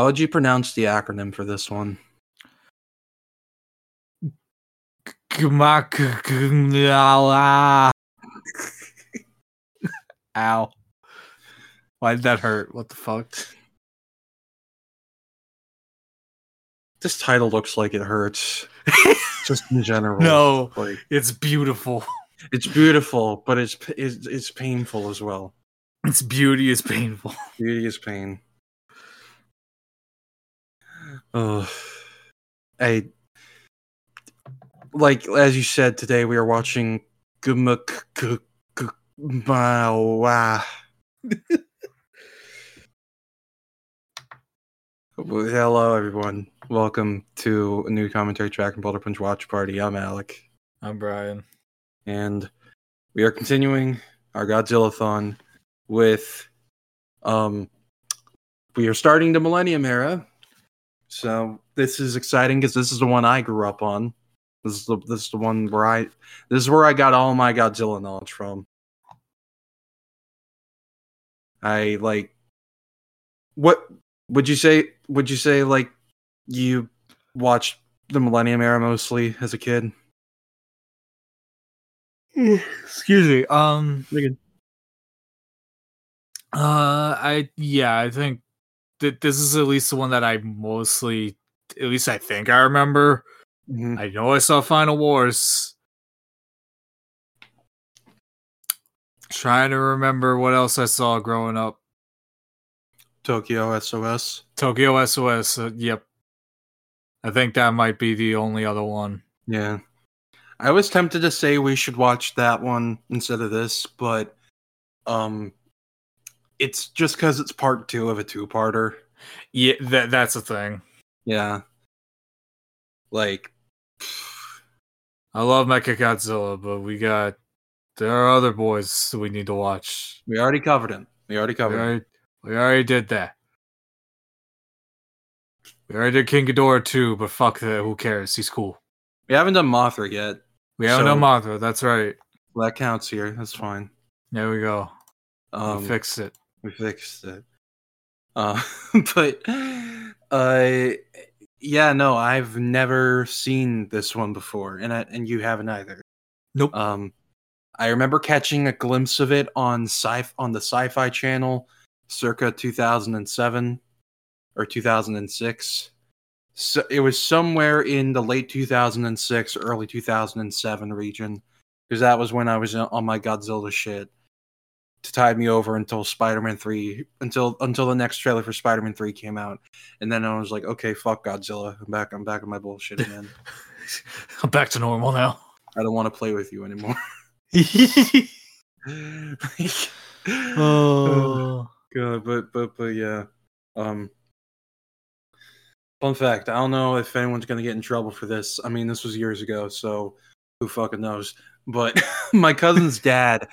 How would you pronounce the acronym for this one? Ow. Why did that hurt? What the fuck? This title looks like it hurts. Just in general. No, Like it's beautiful. it's beautiful, but it's it's, it's painful as well. Its beauty is painful. Beauty is pain. Oh, I like as you said today. We are watching Gumak Mawa. Hello, everyone. Welcome to a new commentary track and Boulder Punch Watch Party. I'm Alec, I'm Brian. and we are continuing our Godzilla-thon with um we are starting the Millennium Era. So this is exciting because this is the one I grew up on. This is the this is the one where I this is where I got all my Godzilla knowledge from. I like what would you say would you say like you watched the Millennium Era mostly as a kid? Excuse me. Um. Uh. I yeah. I think that this is at least the one that I mostly, at least I think I remember. Mhm. I know I saw Final Wars. Trying to remember what else I saw growing up. Tokyo SOS. Tokyo SOS. Uh, yep. I think that might be the only other one. Yeah. I was tempted to say we should watch that one instead of this, but um it's just cuz it's part 2 of a two-parter. Yeah, that that's the thing. Yeah. Like I love Mechagodzilla, but we got there are other boys we need to watch. we already covered him. We already We covered him. already, we already did that. We already did King Ghidorah too, but fuck that. Who cares? He's cool. We haven't done Mothra yet. We haven't So- done Mothra. That's right. That counts here. That's fine. There we go. Um we fixed it. We fixed it. Uh but uh yeah, no, I've never seen this one before and I, and you haven't either. Nope. Um, I remember catching a glimpse of it on sci on the Sci-Fi Channel, circa 2007 or 2006. So it was somewhere in the late 2006, early 2007 region, because that was when I was on my Godzilla shit. To tide me over until Spider-Man 3, until until the next trailer for Spider-Man 3 came out, and then I was like, okay, fuck Godzilla, I'm back, I'm back on my bullshit again. I'm back to normal now. I don't want to play with you anymore. Like, oh. God, but but but yeah. Um fun fact, I don't know if anyone's gonna get in trouble for this. I mean this was years ago, so who fucking knows. But my cousin's dad,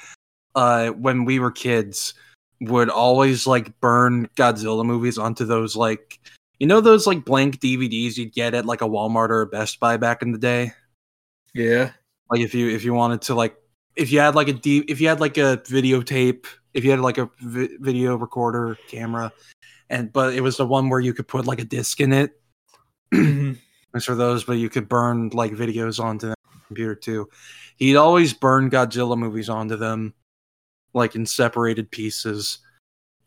uh, when we were kids, would always like burn Godzilla movies onto those like you know those like blank DVDs you'd get at like a Walmart or a Best Buy back in the day? Yeah. like if you if you wanted to like if you had like a D, if you had like a videotape if you had like a vi- video recorder camera and but it was the one where you could put like a disc in it it's for those but you could burn like videos onto the computer too he'd always burn godzilla movies onto them like in separated pieces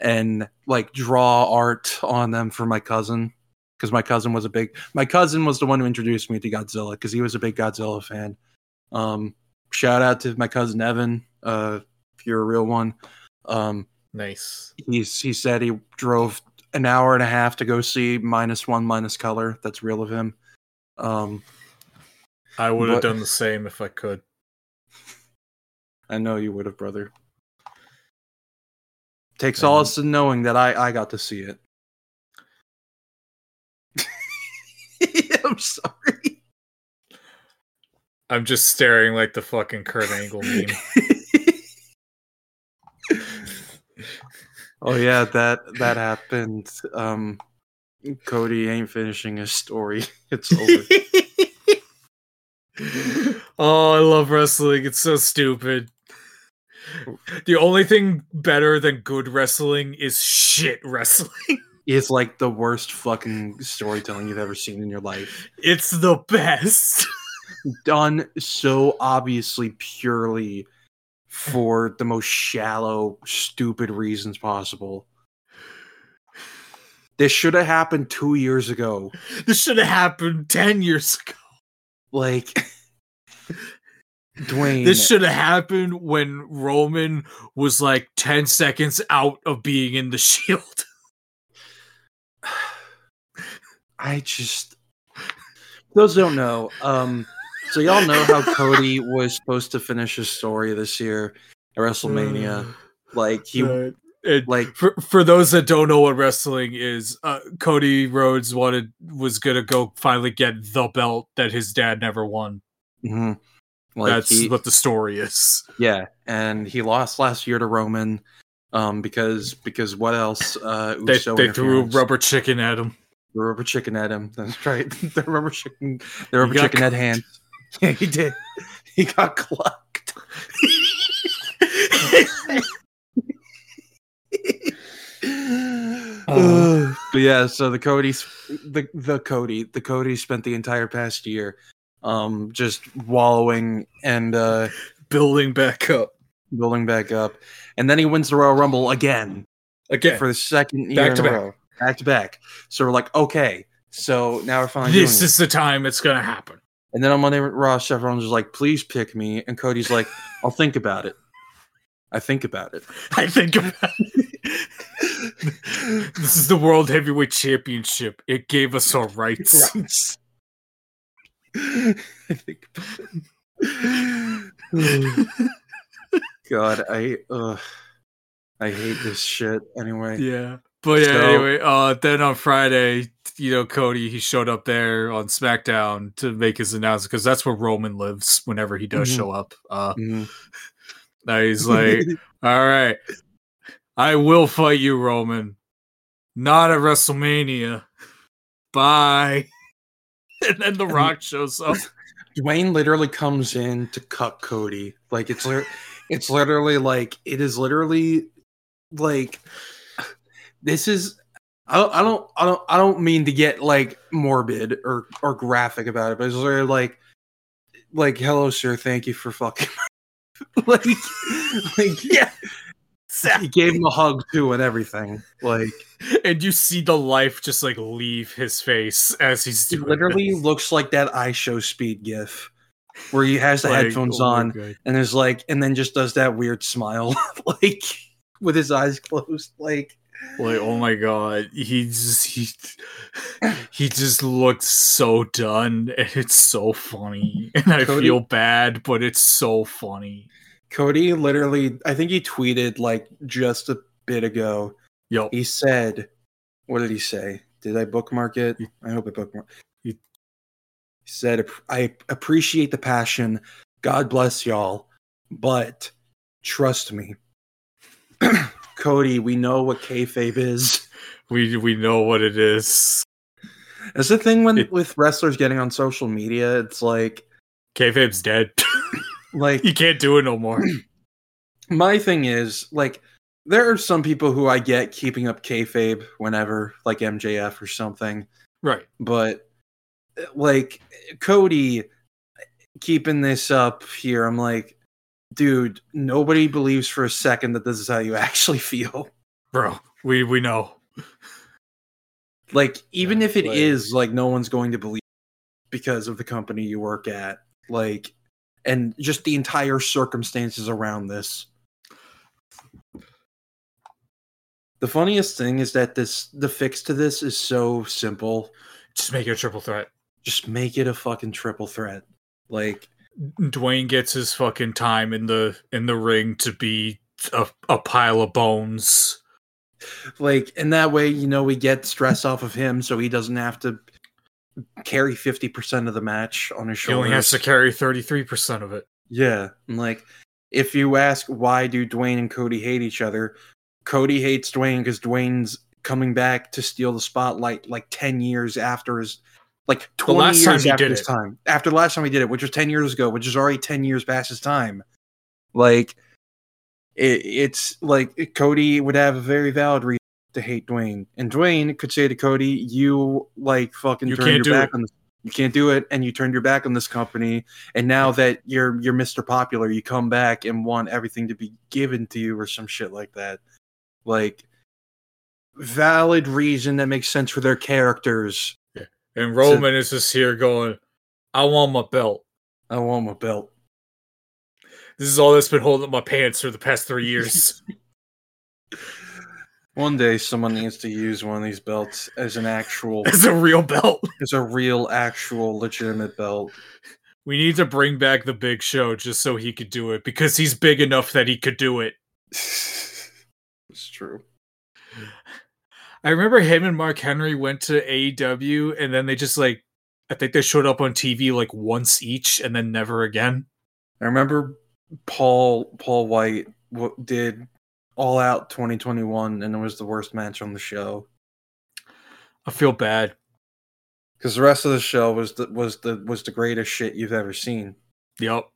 and like draw art on them for my cousin because my cousin was a big my cousin was the one who introduced me to godzilla because he was a big godzilla fan um, shout out to my cousin Evan, uh, if you're a real one. Um, nice. he's he said he drove an hour and a half to go see minus one minus color. That's real of him. Um, I would have done the same if I could. I know you would have, brother. Takes Mhm. solace in knowing that I I got to see it. I'm sorry. I'm just staring like the fucking Kurt Angle meme. oh yeah, that that happened. Um, Cody ain't finishing his story. It's over. oh, I love wrestling. It's so stupid. The only thing better than good wrestling is shit wrestling. is like the worst fucking storytelling you've ever seen in your life. It's the best. Done so obviously purely for the most shallow, stupid reasons possible. This should have happened two years ago. this should have happened 10 years ago. Like Dwayne. This should have happened when Roman was like 10 seconds out of being in the shield. I just those don't know. Um so y'all know how Cody was supposed to finish his story this year at WrestleMania. Like he like for for those that don't know what wrestling is, uh, Cody Rhodes wanted was gonna go finally get the belt that his dad never won. mhm. Like That's he, what the story is. yeah, and he lost last year to Roman um because because what else uh They, they threw rubber chicken at him. the rubber chicken at him. That's right. the rubber chicken the rubber chicken at hand. Yeah, he did. He got clucked. Uh. but yeah, so the Cody's the the Cody the Cody spent the entire past year um just wallowing and uh Building back up building back up. And then he wins the Royal Rumble again again. for the second year Back in to a back. row. Back to back. So we're like, okay, so now we're finally this doing it. is the time it's gonna happen. And then on Monday Raw, Seth Rollins was like, please pick me. And Cody's like, I'll think about it. I think about it. I think about it. this is the World Heavyweight Championship. It gave us our rights. I think. God, I uh, I hate this shit anyway. Yeah. But yeah, So- anyway, uh then on Friday, you know, Cody he showed up there on SmackDown to make his announcement because that's where Roman lives whenever he does Mhm. show up. Uh Mhm. now he's like, All right, I will fight you, Roman. Not at WrestleMania. Bye. And then The Rock shows up. Dwayne literally comes in to cut Cody. Like it's it's literally like it is literally like this is I don't I don't I don't I don't mean to get like morbid or or graphic about it, but it's literally like like hello sir, thank you for fucking like like Yeah. He gave him a hug too and everything. Like And you see the life just like leave his face as he's it doing literally this. looks like that I show speed gif where he has the Like, headphones oh on and there's like and then just does that weird smile like with his eyes closed like Like, oh my god, he just he he just looks so done, and it's so funny, and I Cody- feel bad, but it's so funny. Cody literally i think he tweeted like just a bit ago. Yo, he said what did he say? Did i bookmark it? I hope i bookmark He- he said i appreciate the passion. God bless y'all but trust me. Cody we know what kayfabe is. We we know what it is. That's the thing when It- with wrestlers getting on social media, it's like Kayfabe's dead. like you can't do it no more. my thing is like there are some people who I get keeping up kayfabe whenever, like MJF or something, right. but like Cody keeping this up here, I'm like, dude, nobody believes for a second that this is how you actually feel. Bro, we we know. Like, even Yeah, if it like- is, like, no one's going to believe because of the company you work at. Like, and just the entire circumstances around this. The funniest thing is that this the fix to this is so simple. Just make it a triple threat. Just make it a fucking triple threat. Like Dwayne gets his fucking time in the in the ring to be a, a pile of bones. like and that way, you know, we get stress off of him so he doesn't have to carry 50% of the match on his shoulders. He only has to carry thirty three percent of it. Yeah, and like if you ask why do Dwayne and Cody hate each other, Cody hates Dwayne because Dwayne's coming back to steal the spotlight like ten years after his like twenty last time years he after did his it. time. After the last time he did it, which was ten years ago, which is already ten years past his time. Like it, it's like Cody would have a very valid reason to hate Dwayne, and Dwayne could say to Cody, "You like fucking You turned your back it. on this. You can't do it, and you turned your back on this company. And now that you're you're Mr. Popular, you come back and want everything to be given to you or some shit like that. Like valid reason that makes sense for their characters. And Roman is just here going, I want my belt. I want my belt. This is all that's been holding up my pants for the past three years. One day, someone needs to use one of these belts as an actual, as a real belt. as a real, actual, legitimate belt. We need to bring back the big show just so he could do it because he's big enough that he could do it. it's true. I remember him and Mark Henry went to AEW and then they just like I think they showed up on TV like once each and then never again. I remember Paul Paul White w- did All Out 2021, and it was the worst match on the show I feel bad. because the rest of the show was the was the was the greatest shit you've ever seen. Yep.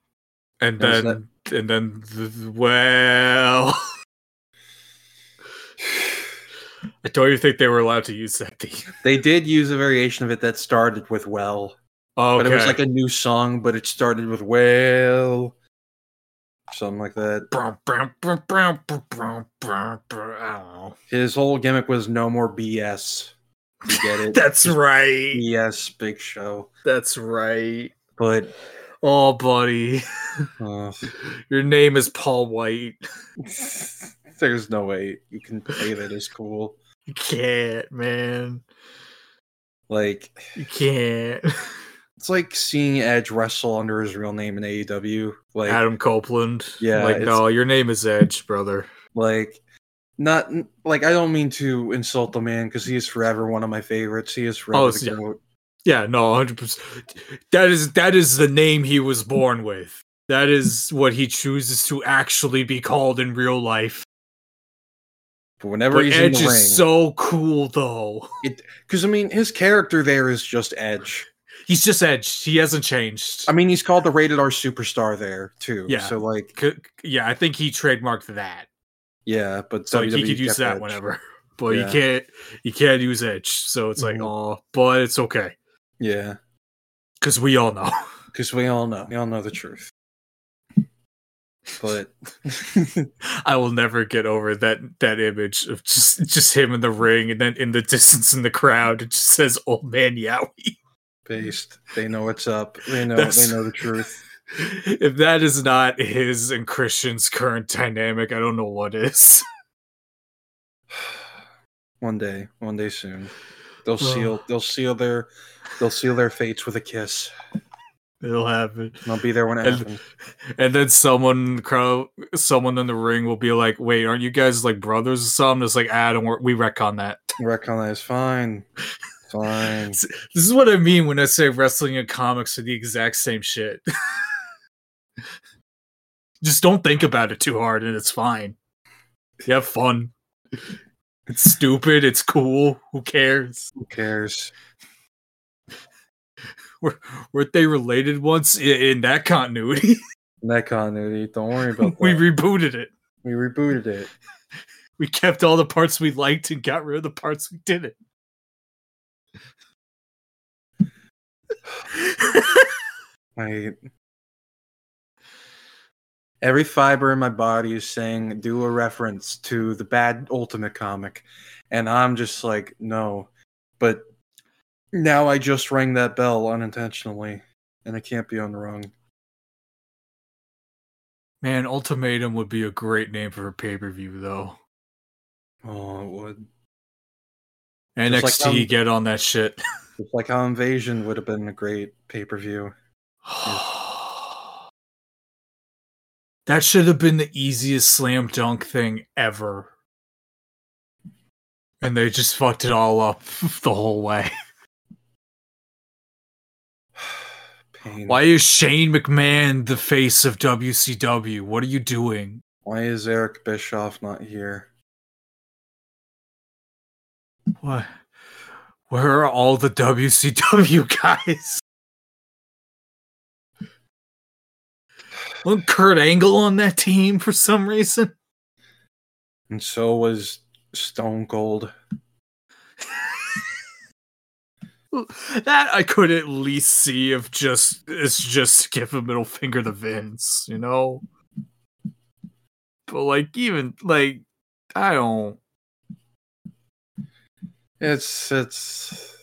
And then and then the, well I don't even think they were allowed to use that theme. They did use a variation of it that started with "Well," Oh, but it was like a new song, but it started with "Well," something like that. His whole gimmick was "No more BS." You get it? That's Just right. Yes, Big Show, That's right. but Oh, buddy. uh, Your name is Paul White. there's no way you can play that as cool. You can't, man. Like You can't. It's like seeing Edge wrestle under his real name in AEW. Like Adam Copeland. Yeah, Like, no, your name is Edge, brother. like not like I don't mean to insult the man because he is forever one of my favorites. He is forever Oh, the yeah. goat. Yeah, no, hundred percent. That is that is the name he was born with. That is what he chooses to actually be called in real life. But whenever But he's Edge in the ring, is so cool, though. because I mean his character there is just Edge. He's just Edge. He hasn't changed. I mean he's called the rated R superstar there too. Yeah. So like C- yeah, I think he trademarked that, yeah, but so he could use that Edge. whenever. But Yeah. you can't, you can't use Edge. So it's like, Mhm. oh, but it's okay Yeah, because we all know. because we all know we all know the truth. But I will never get over that that image of just just him in the ring, and then in the distance in the crowd, it just says "Old Man Yowie." Based, they know what's up. They know That's- they know the truth. If that is not his and Christian's current dynamic, I don't know what is. One day, one day soon, they'll seal. They'll seal their. They'll seal their fates with a kiss. It'll happen. And I'll be there when it And- happens. And then someone in the crowd, someone in the ring will be like, "Wait, aren't you guys like brothers or something?" It's like, "Ah, don't worry, we retcon that." Retcon that is fine. Fine. This is what I mean when I say wrestling and comics are the exact same shit. Just don't think about it too hard, and it's fine. You have fun. It's stupid. It's cool. Who cares? Who cares? Were, weren't they related once in that continuity? In that continuity, don't worry about that. we, rebooted it. We rebooted it. We kept all the parts we liked and got rid of the parts we didn't. I every fiber in my body is saying do a reference to the bad Ultimate comic, and I'm just like no, but now I just rang that bell unintentionally, and I can't be on the wrong. Man, Ultimatum would be a great name for a pay per view, though. Oh, it would. NXT like, um, get on that shit. It's like how Invasion would have been a great pay per view. that should have been the easiest slam dunk thing ever. And they just fucked it all up the whole way. Pain. Why is Shane McMahon the face of WCW? What are you doing? Why is Eric Bischoff not here? What? Where are all the WCW guys? Wasn't Kurt Angle on that team for some reason? And so was Stone Cold. that I could at least see if just it's just give a middle finger to Vince, you know. But like even like I don't It's it's.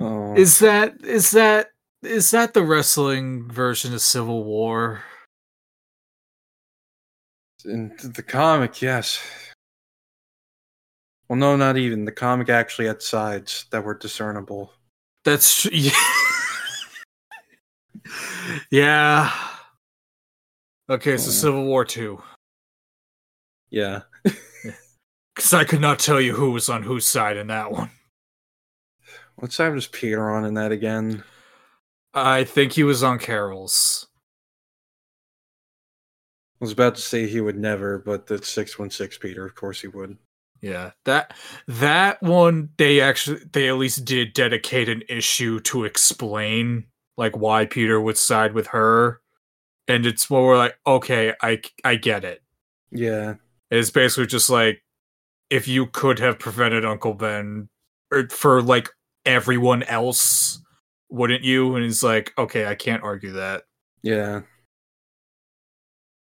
Oh, is that is that is that the wrestling version of Civil War? in the comic, yes. Well, no, not even. The comic actually had sides that were discernible. That's tr- yeah. Okay, so. Civil War two. Yeah. Because I could not tell you who was on whose side in that one. What side was Peter on in that again? I think he was on Carol's. I was about to say he would never, but the 616 Peter, of course he would. Yeah, that that one they actually they at least did dedicate an issue to explain like why Peter would side with her, and it's more like okay, I I get it. Yeah. It's basically just like if you could have prevented Uncle Ben or for like everyone else, wouldn't you? And he's like, okay, I can't argue that. Yeah.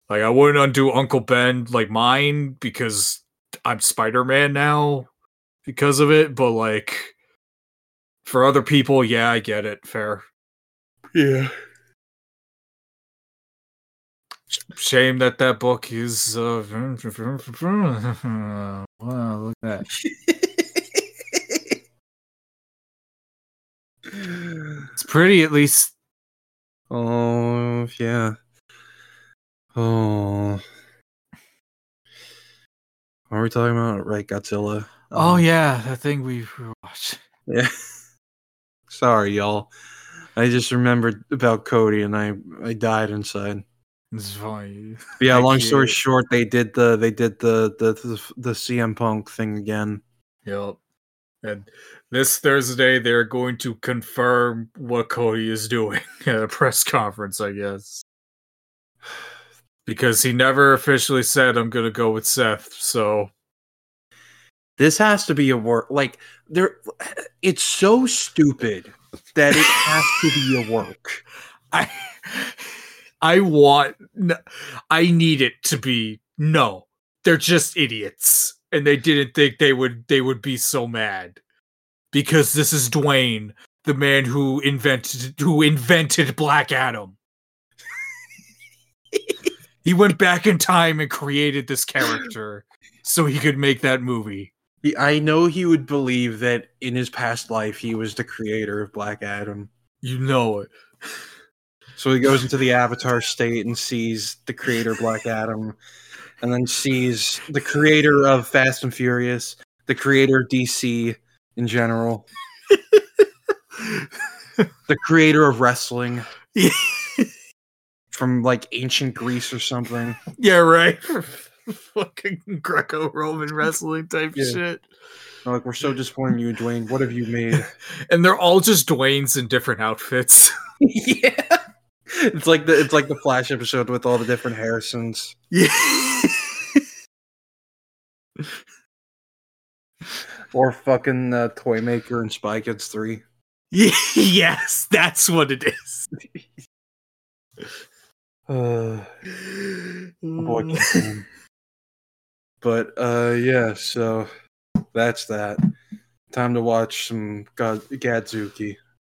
Like I wouldn't undo Uncle Ben like mine because I'm Spider Man now because of it, but like for other people, yeah, I get it. Fair. Yeah. Shame that that book is. Uh, wow, look at that. It's pretty, at least. oh, yeah. Oh. What are we talking about? Right, Godzilla. Oh Um, yeah, that thing we watched. Yeah. Sorry, y'all. I just remembered about Cody and I I died inside. Yeah, long story short, they did the they did the the the, the CM Punk thing again. Yep. And this Thursday, they're going to confirm what Cody is doing at a press conference, I guess. Because he never officially said, I'm going to go with Seth. So, This has to be a work like there it's so stupid that it has to be a work. I. I want. I need it to be. No. They're just idiots. And they didn't think they would they would be so mad. Because this is Dwayne, the man who invented who invented Black Adam. he went back in time and created this character so he could make that movie. I know he would believe that in his past life he was the creator of Black Adam. You know it. So he goes into the Avatar state and sees the creator Black Adam, and then sees the creator of Fast and Furious, the creator of DC in general, the creator of wrestling from like ancient Greece or something. yeah, right. Fucking Greco-Roman wrestling type Yeah. shit. They're Like we're so disappointed in you, Dwayne. What have you made? And they're all just Dwayne's in different outfits. yeah, it's like the it's like the Flash episode with all the different Harrisons. yeah. Or fucking uh, Toy Maker and Spy Kids 3. yes, that's what it is. Uh, boy, but uh, yeah, so that's that. Time to watch some God- Gadzuki.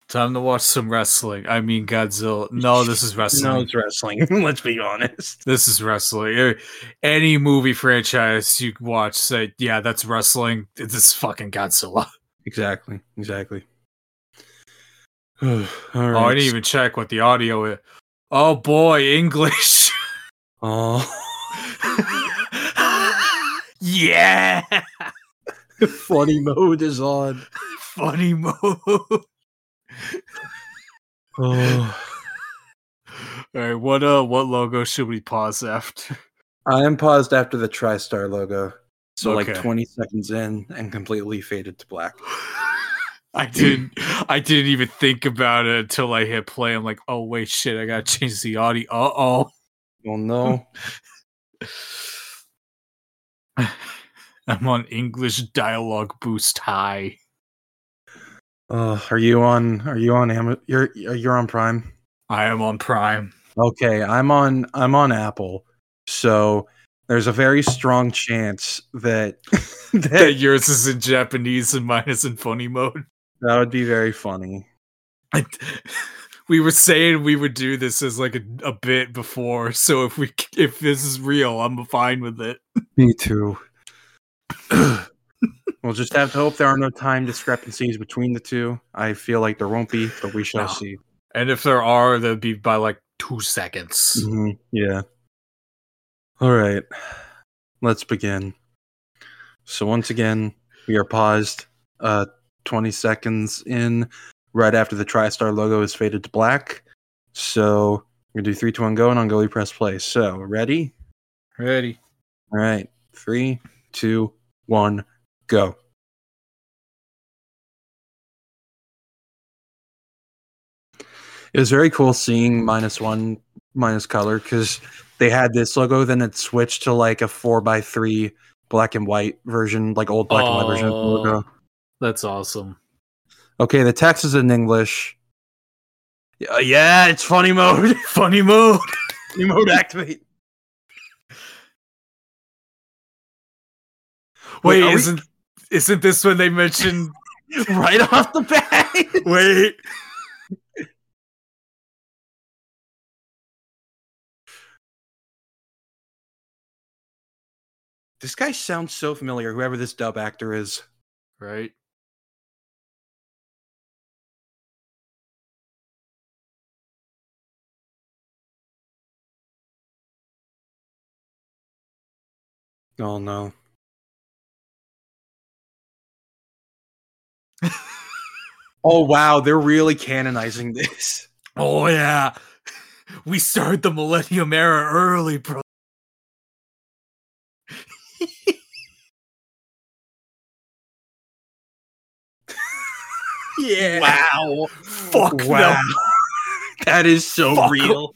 Time to watch some wrestling. I mean Godzilla. No, this is wrestling. No, it's wrestling. Let's be honest. This is wrestling. Eh, Any movie franchise you watch, say, yeah, that's wrestling. This is fucking Godzilla. Exactly. Exactly. All right. Oh, I didn't even check what the audio is. Oh boy, English. Oh, yeah. funny mode is on. Funny mode. Oh. All right, what uh what logo should we pause after? I am paused after the TriStar logo. So like 20 seconds in and completely faded to black. I didn't I didn't even think about it until I hit play. I'm like, oh wait, shit, I gotta change the audio. Uh oh. Well, no. I'm on English dialogue boost high. Uh, are you on? Are you on? Am- you're you're on Prime. I am on Prime. Okay, I'm on. I'm on Apple. So there's a very strong chance that That that yours is in Japanese and mine is in funny mode. that would be very funny. I, we were saying we would do this as like a, a bit before, so if we if this is real, I'm fine with it. Me too. we'll just have to hope there are no time discrepancies between the two. I feel like there won't be, but we shall No. see. And if there are, they'll be by like two seconds. Mhm, Yeah. All right. Let's begin. So once again, we are paused uh 20 seconds in right after the TriStar logo is faded to black. So we're gonna do three, two, one, go, and on go we press play. So ready? Ready? All right. Three, two, one, go. It was very cool seeing minus one minus color because they had this logo, then it switched to like a four by three black and white version, like old black and white version of the logo. Oh, that's awesome. Okay, the text is in English. Yeah, yeah, it's funny mode. Funny mode. funny mode activate. Wait, are we- isn't this when they mentioned? right off the bat. Wait, This guy sounds so familiar, whoever this dub actor is. right? Oh no. Oh wow, they're really canonizing this. Oh yeah, we started the Millennium Era early, bro. yeah. Wow. Fuck wow. no. that is so Fuck. real.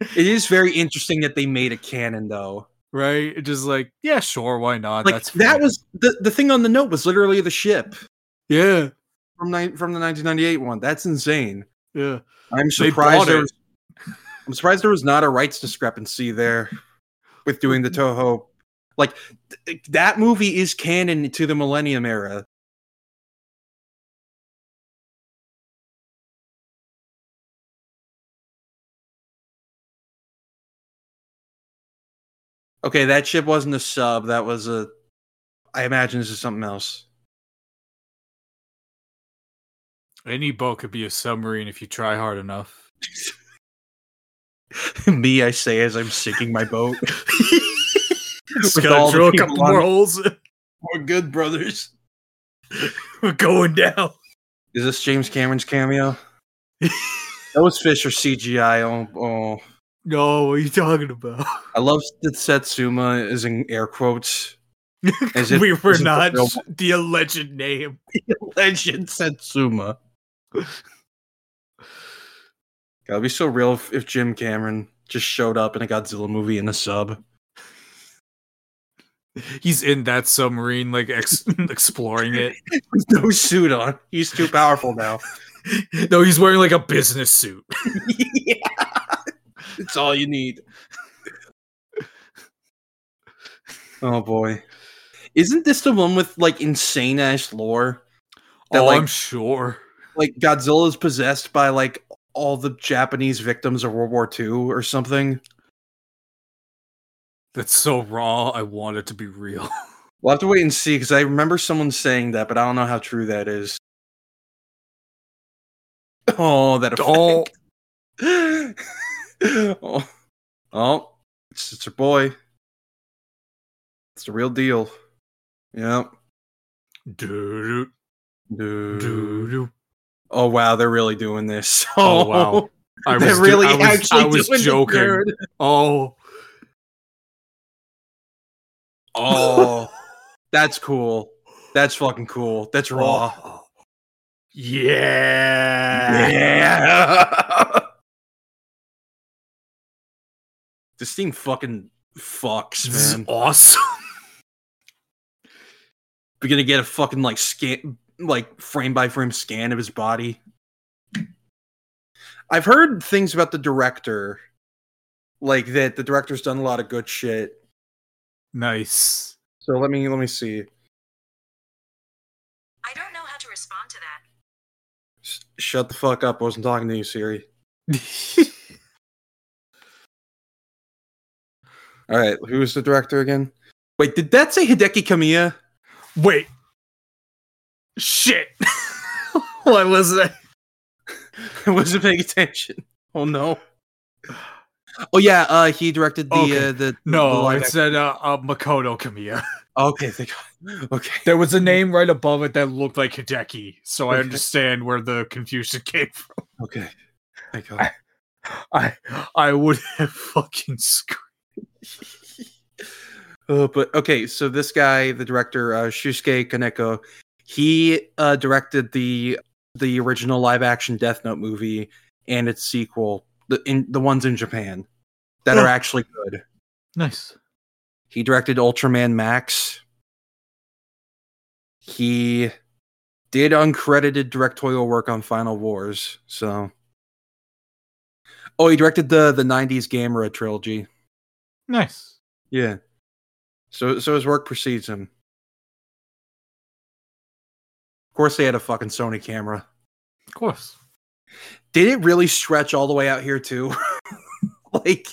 It is very interesting that they made a canon though. Right? Just like, yeah, sure, why not? Like That's that was the, the thing on the note was literally the ship yeah, from ni- from the 1998 one. That's insane. yeah. I'm surprised there was, I'm surprised there was not a rights discrepancy there with doing the Toho. Like th- that movie is canon to the Millennium era. Okay, that ship wasn't a sub. That was a. I imagine this is something else. Any boat could be a submarine if you try hard enough. Me, I say as I'm sinking my boat. Just With gotta drill a couple on more holes. We're good, brothers. We're going down. Is this James Cameron's cameo? that was Fisher CGI. Oh, oh, No, what are you talking about? I love that Satsuma is in air quotes. As if we were the not real- the alleged name. Legend Satsuma. That'd be so real if, if Jim Cameron just showed up in a Godzilla movie in a sub. He's in that submarine, like ex- exploring it. With no suit on. He's too powerful now. No, he's wearing like a business suit. yeah. It's all you need. Oh boy. Isn't this the one with like insane ass lore? That, oh, like- I'm sure. Like Godzilla is possessed by like all the Japanese victims of World War II or something. That's so raw. I want it to be real. We'll have to wait and see because I remember someone saying that, but I don't know how true that is. Oh, that Oh, effect. oh, oh, it's, it's your boy. It's the real deal. Yep. doo Dude. doo doo. Oh wow, they're really doing this. Oh wow. Oh. I was, really I was, actually I was joking. Oh, Oh, that's cool. That's fucking cool. That's raw. Oh. Yeah. Yeah. This thing fucking fucks, This is man. awesome. We're gonna get a fucking like scan, like frame by frame scan of his body. I've heard things about the director, like that the director's done a lot of good shit. Nice. So let me let me see. I don't know how to respond to that. Shut the fuck up! I wasn't talking to you, Siri. All right, who was the director again? Wait, did that say Hideki Kamiya? Wait. Shit. what was that? I wasn't paying attention. Oh no. Oh yeah, uh, he directed the Okay. uh, the the No, live it said uh, uh, Makoto Kamiya. okay, thank God. Okay, There was a name right above it that looked like Hideki, so I understand where the confusion came from. okay, thank God. I I would have fucking screamed. Uh, but okay, so this guy, the director, uh, Shusuke Kaneko, he uh, directed the the original live action Death Note movie and its sequel, the in the ones in Japan that are Oh. actually good. Nice. He directed Ultraman Max. He did uncredited directorial work on Final Wars. So, oh, he directed the the '90s Gamera trilogy. Nice. Yeah. So so his work precedes him. Of course, they had a fucking Sony camera. Of course. Did it really stretch all the way out here too? like,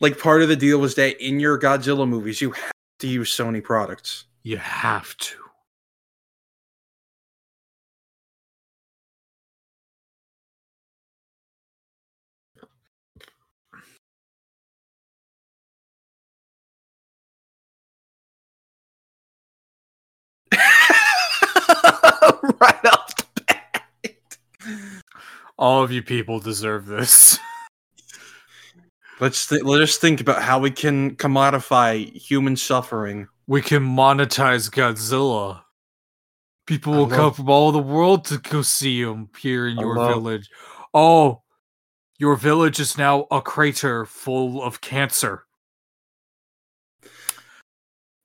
like part of the deal was that in your Godzilla movies, you have to use Sony products. You have to. right off the bat. All of you people deserve this. Let's th- let's think about how we can commodify human suffering. We can monetize Godzilla. People I will come from all the world to go see him here in I your love- village. Oh, your village is now a crater full of cancer.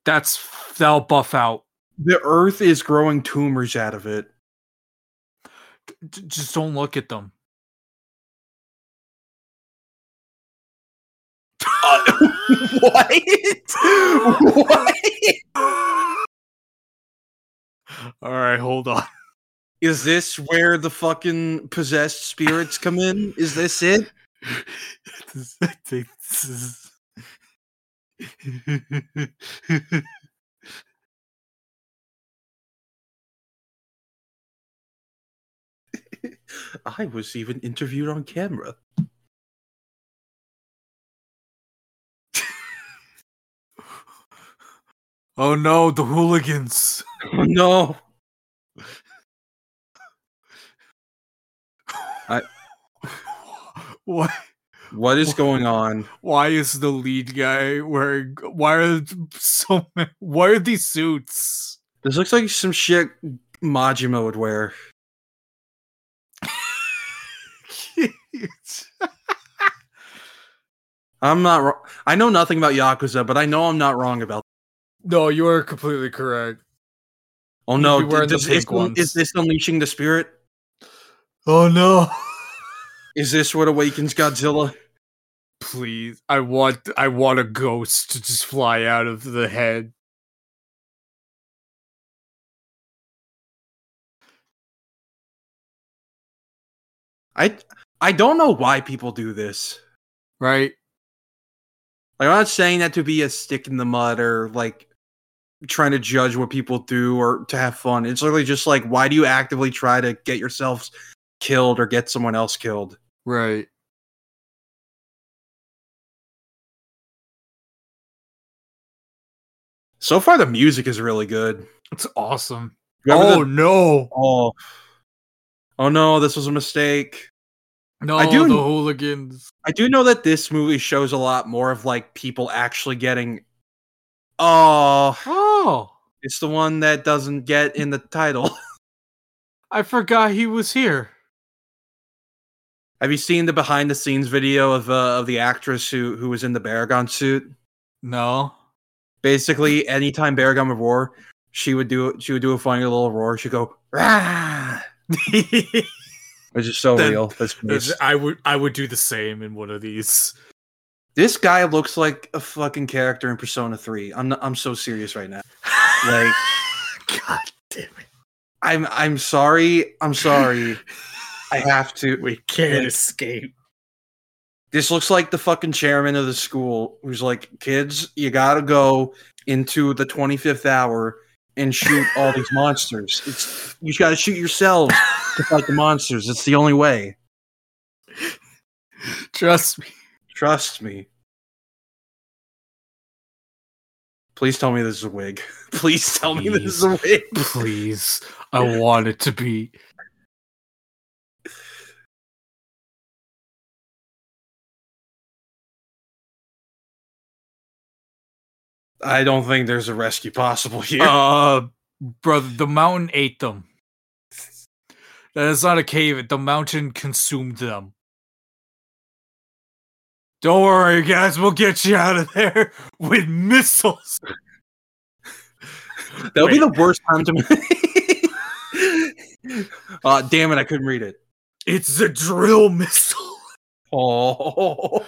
That's that'll buff out. The Earth is growing tumors out of it. J- just don't look at them. what? what? All right, hold on. Is this where the fucking possessed spirits come in? Is this it? This- I this is- I was even interviewed on camera. oh no, the hooligans. Oh no. What? What is going on? Why is the lead guy wearing? Why are so many? Why are these suits? This looks like some shit Majima would wear. I'm not wrong. I know nothing about Yakuza, but I know I'm not wrong about. no, you are completely correct. Oh no! the does this pink un- ones. is this unleashing the spirit? Oh no! Is this what awakens Godzilla? Please, I want, I want a ghost to just fly out of the head. I I don't know why people do this. Right? Like I'm not saying that to be a stick in the mud or like trying to judge what people do or to have fun. It's literally just like why do you actively try to get yourselves killed or get someone else killed? Right. So far the music is really good. It's awesome. Remember oh the- no! oh. Oh no, this was a mistake. No, I do- the hooligans. I do know that this movie shows a lot more of like people actually getting Oh, Oh, it's the one that doesn't get in the title. I forgot he was here. Have you seen the behind the scenes video of uh, of the actress who who was in the Baragon suit? No. Basically, anytime Baragon would roar, she would do she would do a funny little roar. She'd go rah, which is so Then- real. That's. I would I would do the same in one of these. This guy looks like a fucking character in Persona Three. I'm not, I'm so serious right now. Like- God damn it. I'm I'm sorry. I'm sorry. I have to. We can't Like- escape. This looks like the fucking chairman of the school who's like, kids, you gotta go into the 25th hour and shoot all these monsters. It's you gotta shoot yourselves to fight the monsters. It's the only way. Trust me. Trust me. Please tell me this is a wig. Please tell me this is a wig. Please. I want it to be. I don't think there's a rescue possible here. Uh brother, the mountain ate them. That is not a cave, the mountain consumed them. Don't worry, guys, we'll get you out of there with missiles. That would be the worst time to. uh, damn it! I couldn't read it. It's a drill missile. Oh,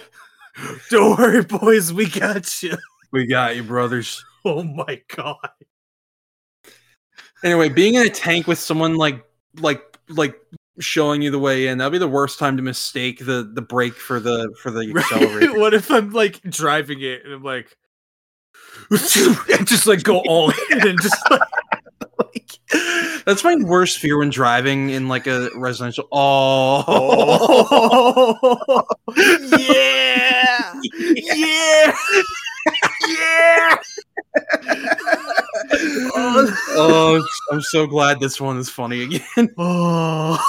Don't worry, boys, we got you. We got you, brothers. Oh my god. Anyway, being in a tank with someone like like like showing you the way in, that'd be the worst time to mistake the the brake for the for the accelerator. What if I'm like driving it and I'm like, and just like go all in and just like, Like, that's my worst fear when driving in like a residential. Oh, oh, yeah, yeah, yeah. oh, I'm so glad this one is funny again. Oh.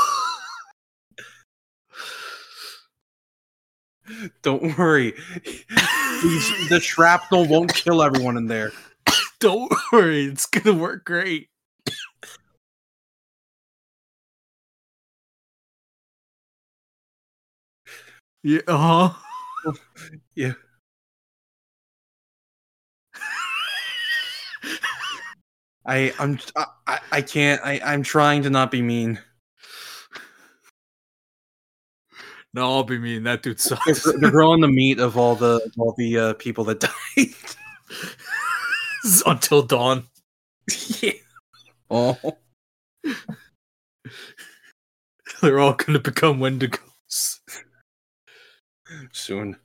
Don't worry, These, the shrapnel won't kill everyone in there. Don't worry, it's gonna work great. Yeah, uh huh. Yeah. I I'm I, I- can't I I'm trying to not be mean. No, I'll be mean. That dude They're, sucks. they're growing the meat of all the all the uh, people that died. Until dawn. yeah. Oh. They're all gonna become Wendigos. Soon.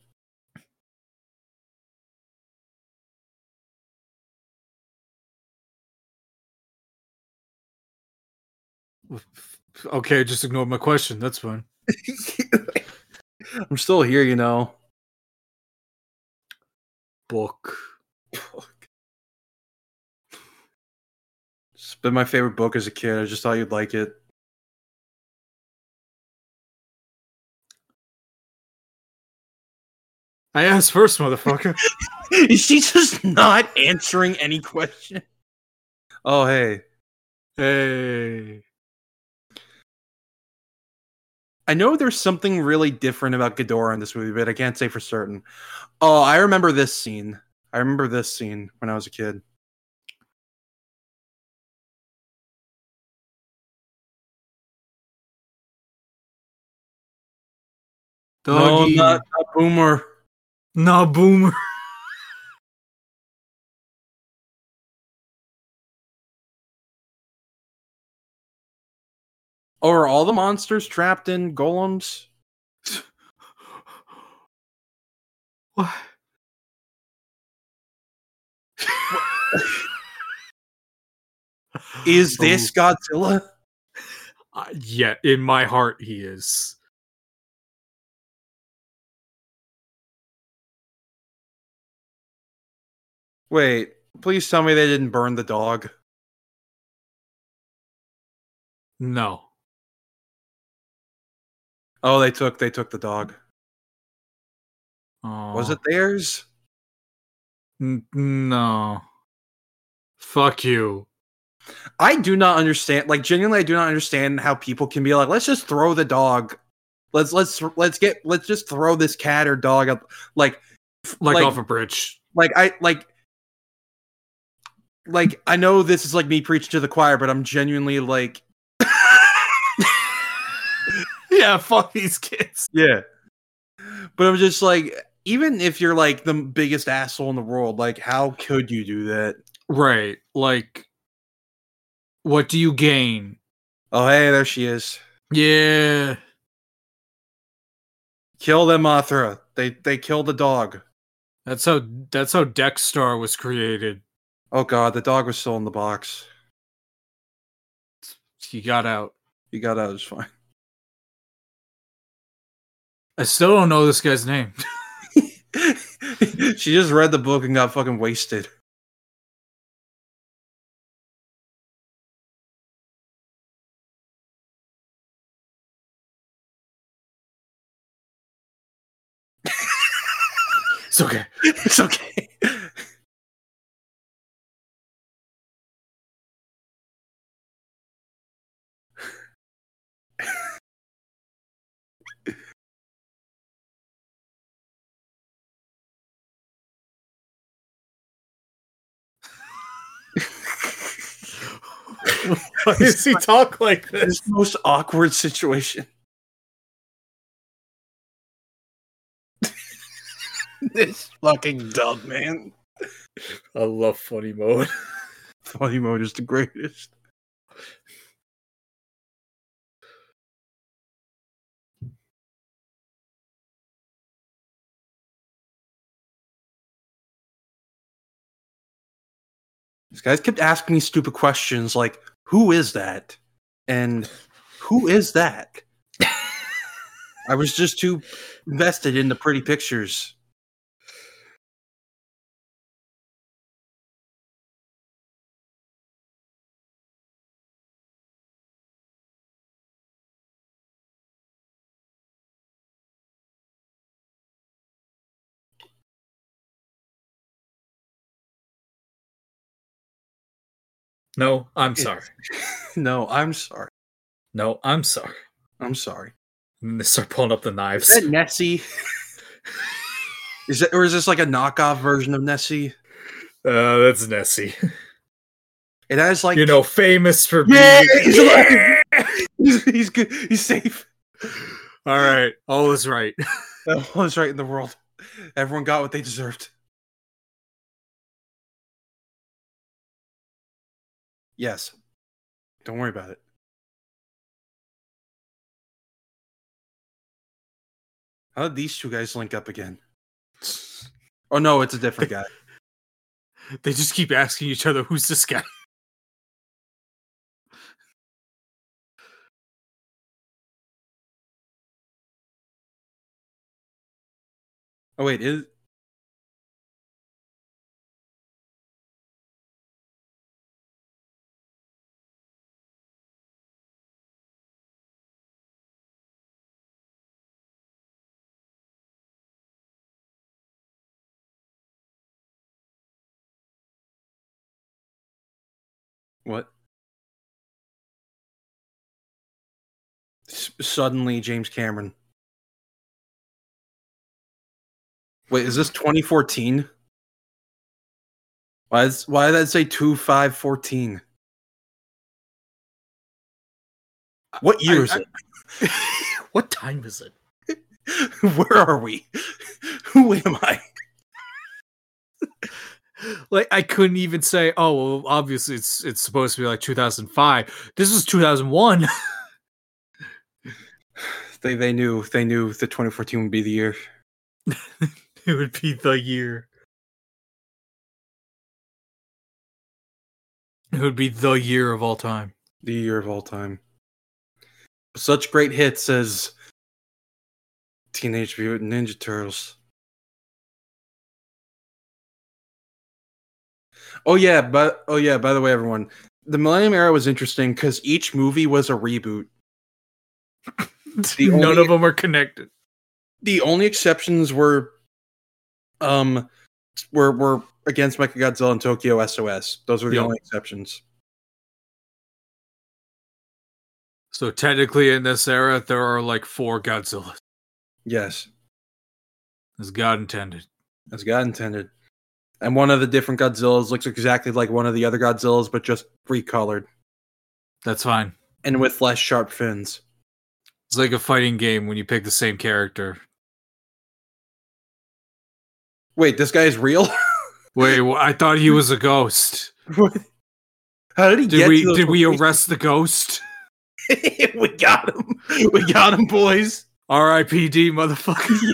Okay, just ignore my question. That's fine. I'm still here, you know. Book. It's been my favorite book as a kid. I just thought you'd like it. I asked first, motherfucker. Is she just not answering any question? Oh hey. hey. I know there's something really different about Ghidorah in this movie, but I can't say for certain. Oh, I remember this scene. I remember this scene when I was a kid. No, not, not Boomer. Nah, boomer. Oh, are all the monsters trapped in golems? What? Is this Godzilla? Uh, yeah, in my heart, he is. Wait, please tell me they didn't burn the dog. No. Oh, they took they took the dog. Was it theirs? N- no. Fuck you. I do not understand. Like genuinely, I do not understand how people can be like, let's just throw the dog. Let's let's let's get let's just throw this cat or dog up. Like Like, Like- off a bridge. like I like like I know this is like me preaching to the choir, but I'm genuinely like, Yeah, fuck these kids. yeah. But I'm just like, even if you're like the biggest asshole in the world, like how could you do that? Right. Like, what do you gain? Oh, hey, there she is. Yeah. Kill them, Mothra. They they killed the dog. That's how that's how Dexstar was created. Oh god, the dog was still in the box. He got out. You got out, it's fine. I still don't know this guy's name. she just read the book and got fucking wasted. Why does he talk like this? This most awkward situation. this fucking dumb man. I love funny mode. Funny mode is the greatest. These guys kept asking me stupid questions like, who is that? And who is that? I was just too invested in the pretty pictures. No, I'm sorry. No, I'm sorry. No, I'm sorry. I'm sorry. And they start pulling up the knives. Is that Nessie? is that or is this like a knockoff version of Nessie? Uh, that's Nessie. It has like you know, famous for being. Yeah, he's alive. he's, he's good. He's safe. All right, all is right. That was right in the world. Everyone got what they deserved. Yes. Don't worry about it. How did these two guys link up again? Oh no, it's a different guy. They just keep asking each other, "Who's this guy?" Oh wait, is what? S- suddenly, James Cameron. Wait, is this 2014? Why is, why did that say 2514? What year is I- it? what time is it? Where are we? Who am I? Like I couldn't even say, "Oh, well, obviously it's it's supposed to be like 2005." This was 2001. They they knew they knew the 2014 would be the year. it would be the year. It would be the year of all time. The year of all time. Such great hits as Teenage Mutant Ninja Turtles. Oh yeah, but oh yeah, by the way, everyone, the Millennium Era was interesting because each movie was a reboot. None only- of them are connected. The only exceptions were, um, were were against Mechagodzilla and Tokyo SOS. Those were the Yeah. only exceptions. So technically, in this era, there are like four Godzillas, Yes, as God intended. as God intended. And one of the different Godzillas looks exactly like one of the other Godzillas, but just recolored That's fine. and with less sharp fins. It's like a fighting game when you pick the same character. Wait, this guy is real? Wait, I thought he was a ghost. How did he Did get we did we arrest the ghost? we got him. We got him, boys. R.I.P.D. motherfucker.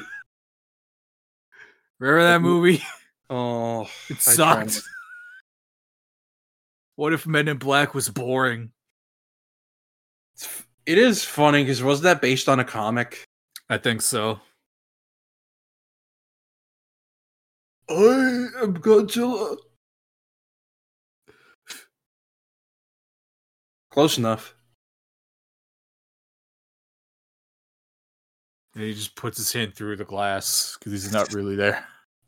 Remember that movie? Oh, It sucked. What if Men in Black was boring? It's- it is funny because wasn't that based on a comic? I think so. I am Godzilla. Close enough. And he just puts his hand through the glass because he's not really there.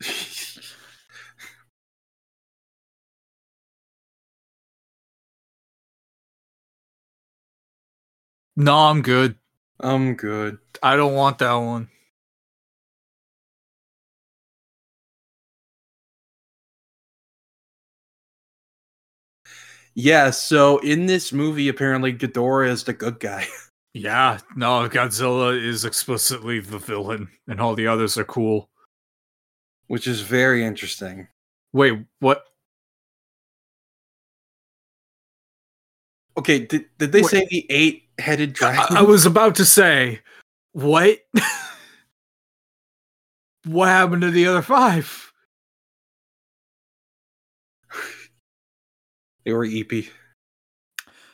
No, I'm good. I'm good. I don't want that one. Yeah, so in this movie, apparently Ghidorah is the good guy. Yeah, no, Godzilla is explicitly the villain, and all the others are cool. which is very interesting. Wait, what? Okay, did, did they Wait. say the eight headed dragon? I, I was about to say, what? what happened to the other five? they were EP.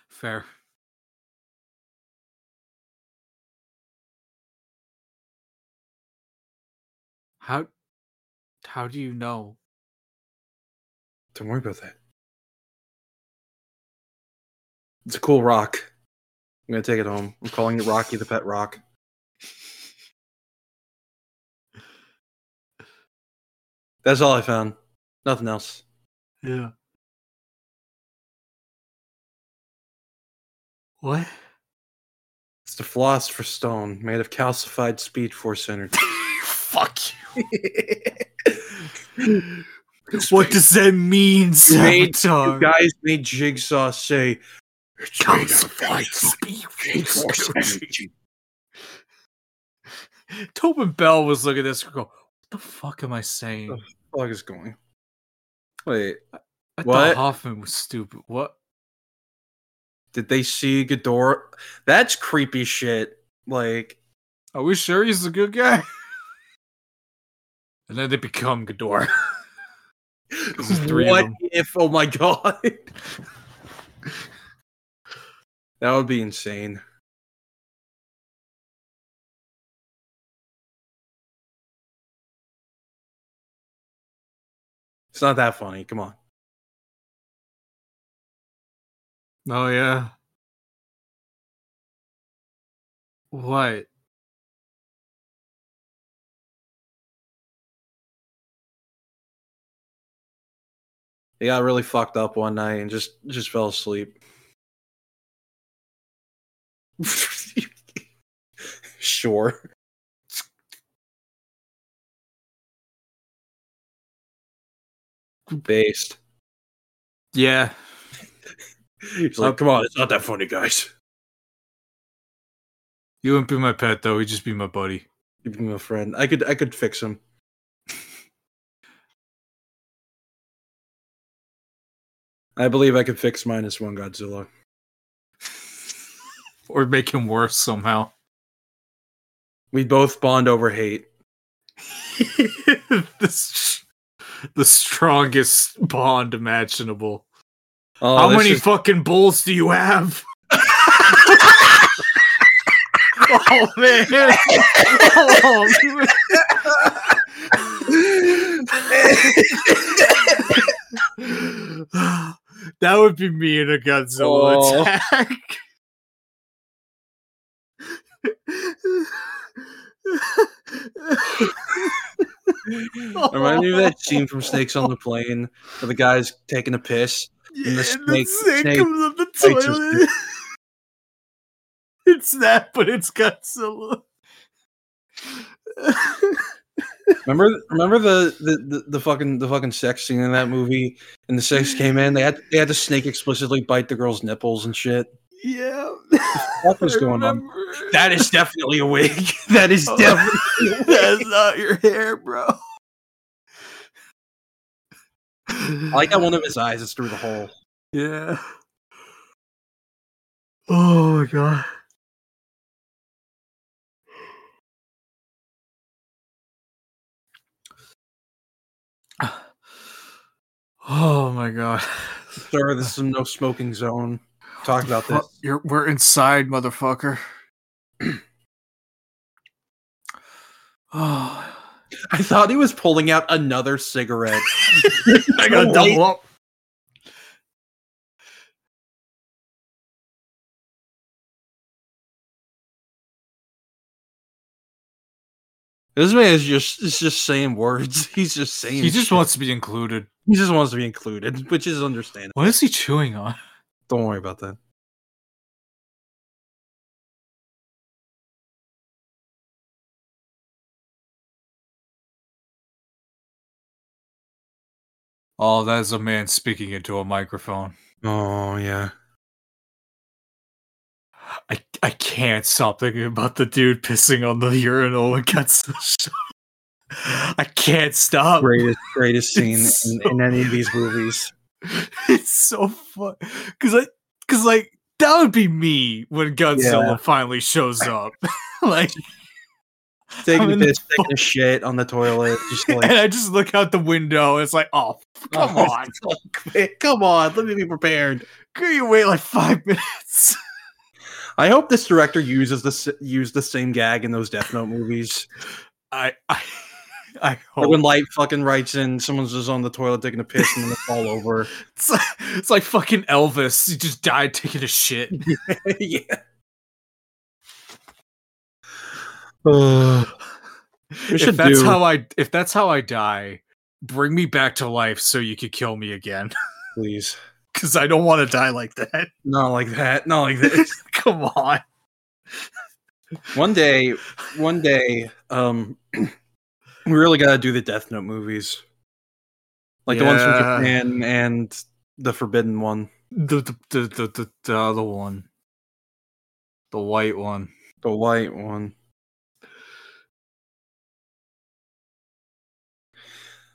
Fair. How how do you know? Don't worry about that. It's a cool rock. I'm gonna take it home. I'm calling it Rocky the Pet Rock. That's all I found. Nothing else. Yeah. What? It's the Philosopher's Stone, made of calcified Speed Force energy. Fuck you. what does that mean, Made- Savitar? You guys made Jigsaw say, it's made of Speed Speed Force energy. Tobin Bell was looking at this and go, What the fuck am I saying? Ugh. Fuck is going. Wait, I what? thought Hoffman was stupid. What? did they see Ghidorah? That's creepy shit. Like, Are we sure he's a good guy? and then they become Ghidorah. What if? Oh my god, that would be insane. It's not that funny. Come on. Oh yeah. What? He got really fucked up one night and just just fell asleep. Sure. Based. Yeah. He's like, come on, it's not that funny, guys. You wouldn't be my pet though, he'd just be my buddy. Give him a friend. I could I could fix him. I believe I could fix minus one Godzilla. Or make him worse somehow. We both bond over hate. the, the strongest bond imaginable. Oh, How many is- fucking bulls do you have? oh man. Oh, man. that would be me in a Godzilla Oh. attack. Remind me of that scene from Snakes on the Plane where the guy's taking a piss. Yeah, the and snake- the snake, comes up the toilet. it's that, but it's Godzilla. Remember, remember the, the the the fucking the fucking sex scene in that movie, and the sex came in. They had they had the snake explicitly bite the girl's nipples and shit. Yeah. What was going on? That is definitely a wig. That is Oh. definitely. That's not your hair, bro. I like that one of his eyes is through the hole. Yeah. Oh my god. Oh my god. Sir, this is no smoking zone. Talk about this. You're, we're inside, motherfucker. oh. I thought he was pulling out another cigarette. I gotta Wait. double up. This man is just is just saying words. He's just saying. He just shit. wants to be included. he just wants to be included, which is understandable. What is he chewing on? Don't worry about that. Oh, that is a man speaking into a microphone. Oh yeah. I I can't stop thinking about the dude pissing on the urinal against the show. I can't stop. Greatest greatest scene in, so- in any of these movies. It's so fun because I because like that would be me when Godzilla Yeah. finally shows up. like, Taking I'm a in the piss, taking a shit on the toilet, just like and I just look out the window. And it's like, oh, oh come Oh, on, fuck, come on, let me be prepared. can you wait like five minutes? I hope this director uses the use the same gag in those Death Note movies. I I I hope when Light fucking writes in, someone's just on the toilet taking a piss and then they fall over. it's like, it's like fucking Elvis. He just died taking a shit. yeah. Uh, if that's do, how I if that's how I die, bring me back to life so you could kill me again. please. Because I don't want to die like that. Not like that. Not like this. Come on. one day, one day, um, we really got to do the Death Note movies, like the ones from Japan and the Forbidden one, The the the the, the, the other one. The white one. the white one.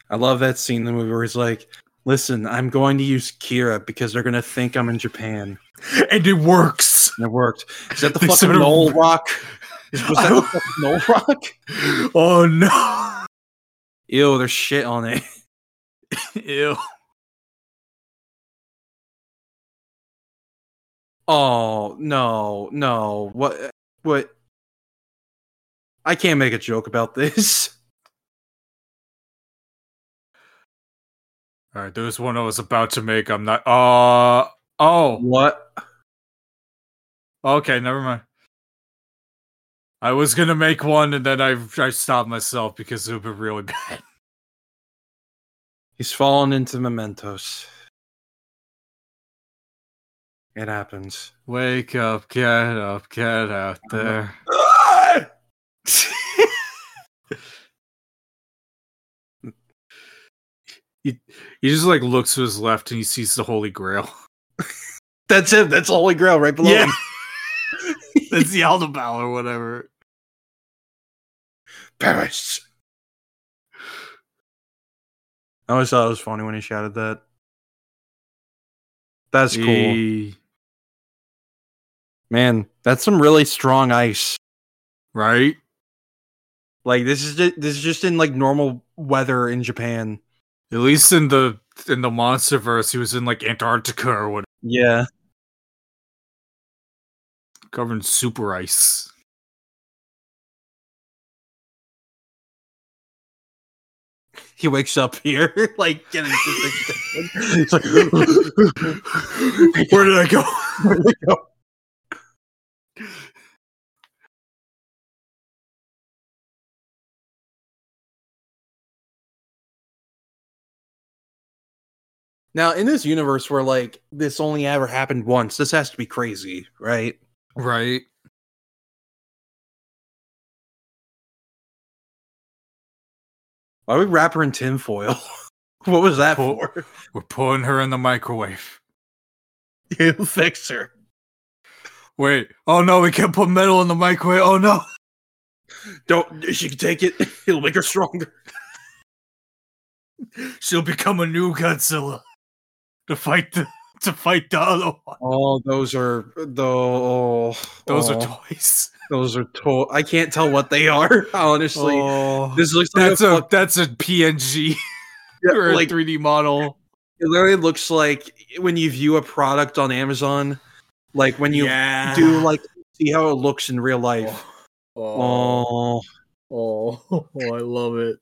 I love that scene in the movie where he's like, "Listen, I'm going to use Kira because they're going to think I'm in Japan." And it works. And it worked. Is that the They fucking Knoll Rock? Was that the fucking Knoll Rock? Oh no. Ew, there's shit on it. Ew. Oh no, no. What? What? I can't make a joke about this. Alright, there was one I was about to make. I'm not uh oh. What? Okay, never mind. I was gonna make one and then I I stopped myself because it would be really bad. He's fallen into mementos. It happens. Wake up, get up, get out uh-huh. there. he, he just like looks to his left and he sees the Holy Grail. That's it. That's the Holy Grail right below Yeah. him. That's the Aldabal or whatever. Paris. I always thought it was funny when he shouted that. That's cool. Man, that's some really strong ice. Right? Like this is just, this is just in like normal weather in Japan. At least in the in the monsterverse, he was in like Antarctica or what Yeah. Covered in super ice. He wakes up here, like getting It's like, Where did I go? Where'd it go? Now, in this universe where like this only ever happened once, this has to be crazy, right? Right. Why would we wrap her in tinfoil? what was that Pull- for? We're putting her in the microwave. You fix her. Wait. Oh no, we can't put metal in the microwave. Oh no. Don't. She can take it. It'll make her stronger. She'll become a new Godzilla to fight the to fight the other one. Oh, those are the. Oh, Those oh, are toys. Those are to- I can't tell what they are. Honestly, Oh, this looks like that's a, a that's a PNG yeah, or a 3D model. it literally looks like when you view a product on Amazon, like when you yeah. do like see how it looks in real life. Oh, Oh, oh. Oh, oh, I love it.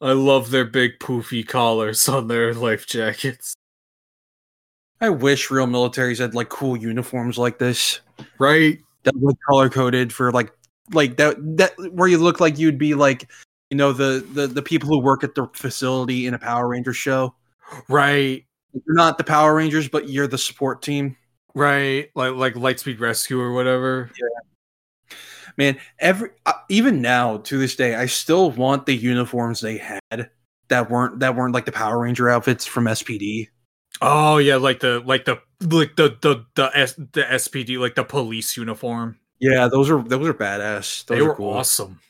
I love their big poofy collars on their life jackets. I wish real militaries had like cool uniforms like this Right? that were color coded for like like that that where you look like you'd be like you know the the the people who work at the facility in a Power Ranger show. Right. You're not the Power Rangers, but you're the support team. Right. Like like Lightspeed Rescue or whatever. Yeah, man, every uh, even now to this day, I still want the uniforms they had that weren't that weren't like the Power Ranger outfits from SPD. Oh yeah, like the like the like the the the S, the SPD like the police uniform. Yeah, those are those are badass. Those they are were cool. awesome.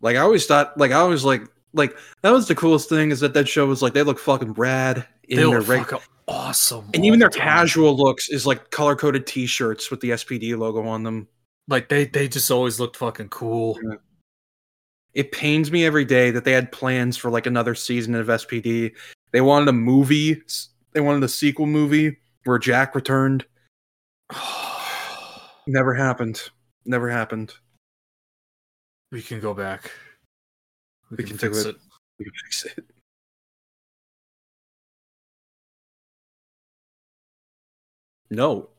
Like I always thought, like I always like like that was the coolest thing is that that show was like they look fucking rad in They their were reg- fucking awesome. and even their time. casual looks is like color coded T-shirts with the SPD logo on them. like they they just always looked fucking cool. It pains me every day that they had plans for like another season of SPD. They wanted a movie. They wanted a sequel movie where Jack returned. Never happened. Never happened. we can go back. We, We can, can fix do it. We can fix it. No.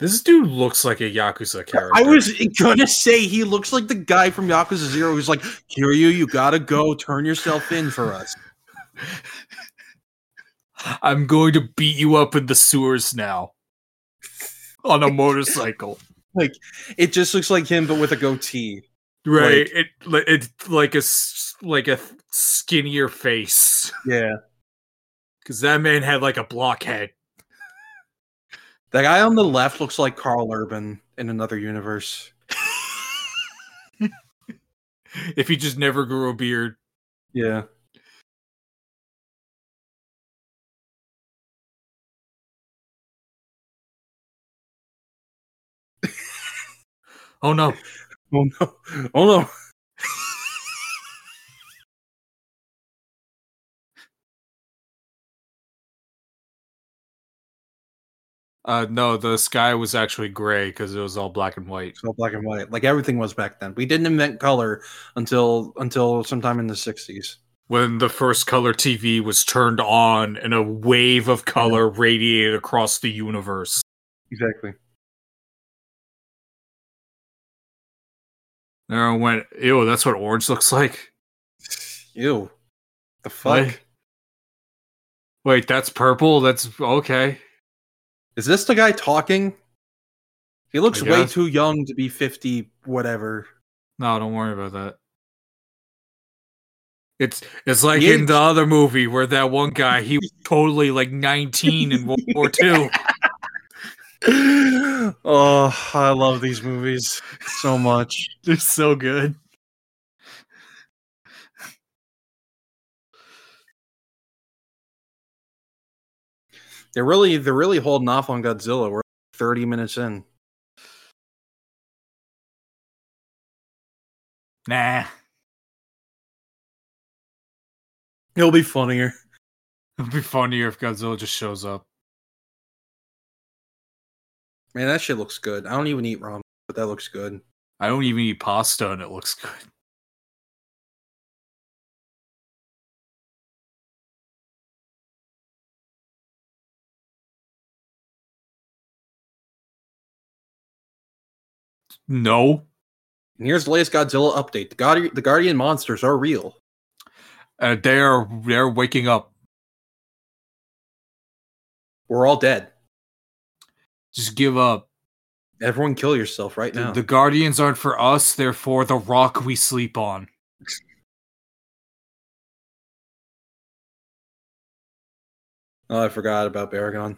This dude looks like a Yakuza character. I was gonna say he looks like the guy from Yakuza Zero who's like, Kiryu, you gotta go, turn yourself in for us. I'm going to beat you up in the sewers now. On a motorcycle. Like it just looks like him, but with a goatee. Right. it li- it's like a like a skinnier face. Yeah. Because that man had like a blockhead. The guy on the left looks like Karl Urban in another universe. if he just never grew a beard. Yeah. Oh no. Oh no. Oh no. Uh no, the sky was actually gray because it was all black and white. It's all black and white. Like everything was back then. We didn't invent color until until sometime in the sixties. When the first color TV was turned on and a wave of color radiated across the universe. Exactly. Everyone went, ew, that's what orange looks like. Ew. The fuck? What? Wait, that's purple? That's okay. Is this the guy talking? He looks way too young to be fifty whatever. No, don't worry about that. It's it's like in the other movie where that one guy he was totally like 19 in World War II. oh, I love these movies so much. They're so good. They're really they're really holding off on Godzilla. We're 30 minutes in. Nah. It'll be funnier. It'll be funnier if Godzilla just shows up. Man, that shit looks good. I don't even eat ramen, but that looks good. I don't even eat pasta and it looks good. No. And here's the latest Godzilla update. The, Guardi- the Guardian monsters are real. Uh, they're they're waking up. We're all dead. Just give up. Everyone kill yourself right now. The Guardians aren't for us, they're for the rock we sleep on. oh, I forgot about Baragon.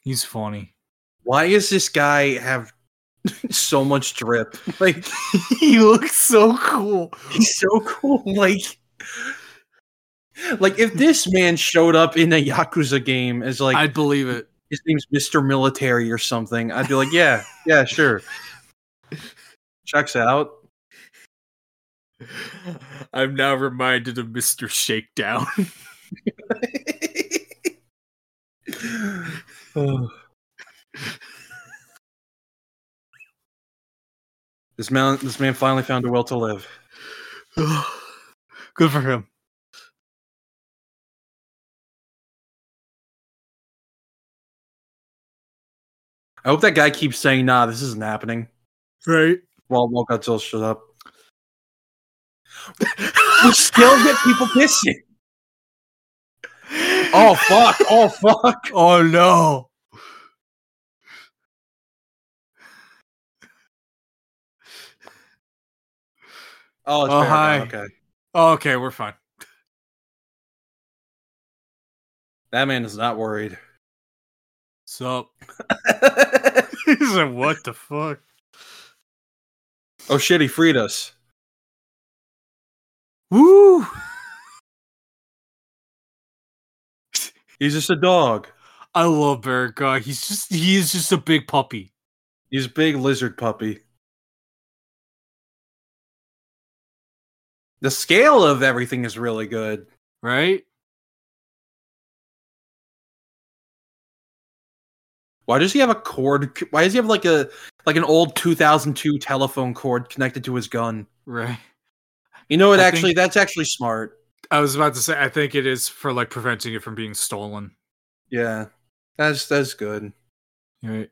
He's funny. Why does this guy have so much drip? Like he looks so cool. he's so cool. Like like if this man showed up in a Yakuza game as like I'd believe it. his name's Mr. Military or something, I'd be like, yeah, yeah, sure. Checks out. I'm now reminded of Mr. Shakedown. Oh. This man, this man finally found a will to live. Good for him. I hope that guy keeps saying, "Nah, this isn't happening." Right? While while Godzilla shut up, we still get people pissing. Oh fuck! Oh fuck! Oh no. Oh, it's Oh, hi. Okay, Oh, okay, we're fine. that man is not worried. Oh he's like, what the fuck? Oh shit! He freed us. Woo! He's just a dog. I love Baragon. He's just he is just a big puppy. He's a big lizard puppy. The scale of everything is really good. Right? Why does he have a cord? Why does he have like a like an old 2002 telephone cord connected to his gun? Right. You know what? I Actually, think- that's actually smart. I was about to say I think it is for like preventing it from being stolen. Yeah, that's that's good. Right.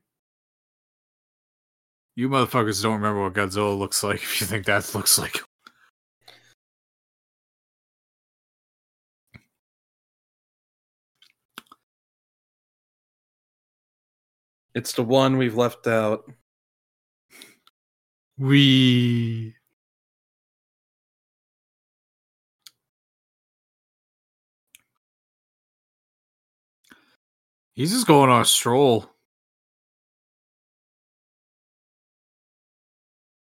You motherfuckers don't remember what Godzilla looks like if you think that looks like It's the one we've left out. we He's just going on a stroll.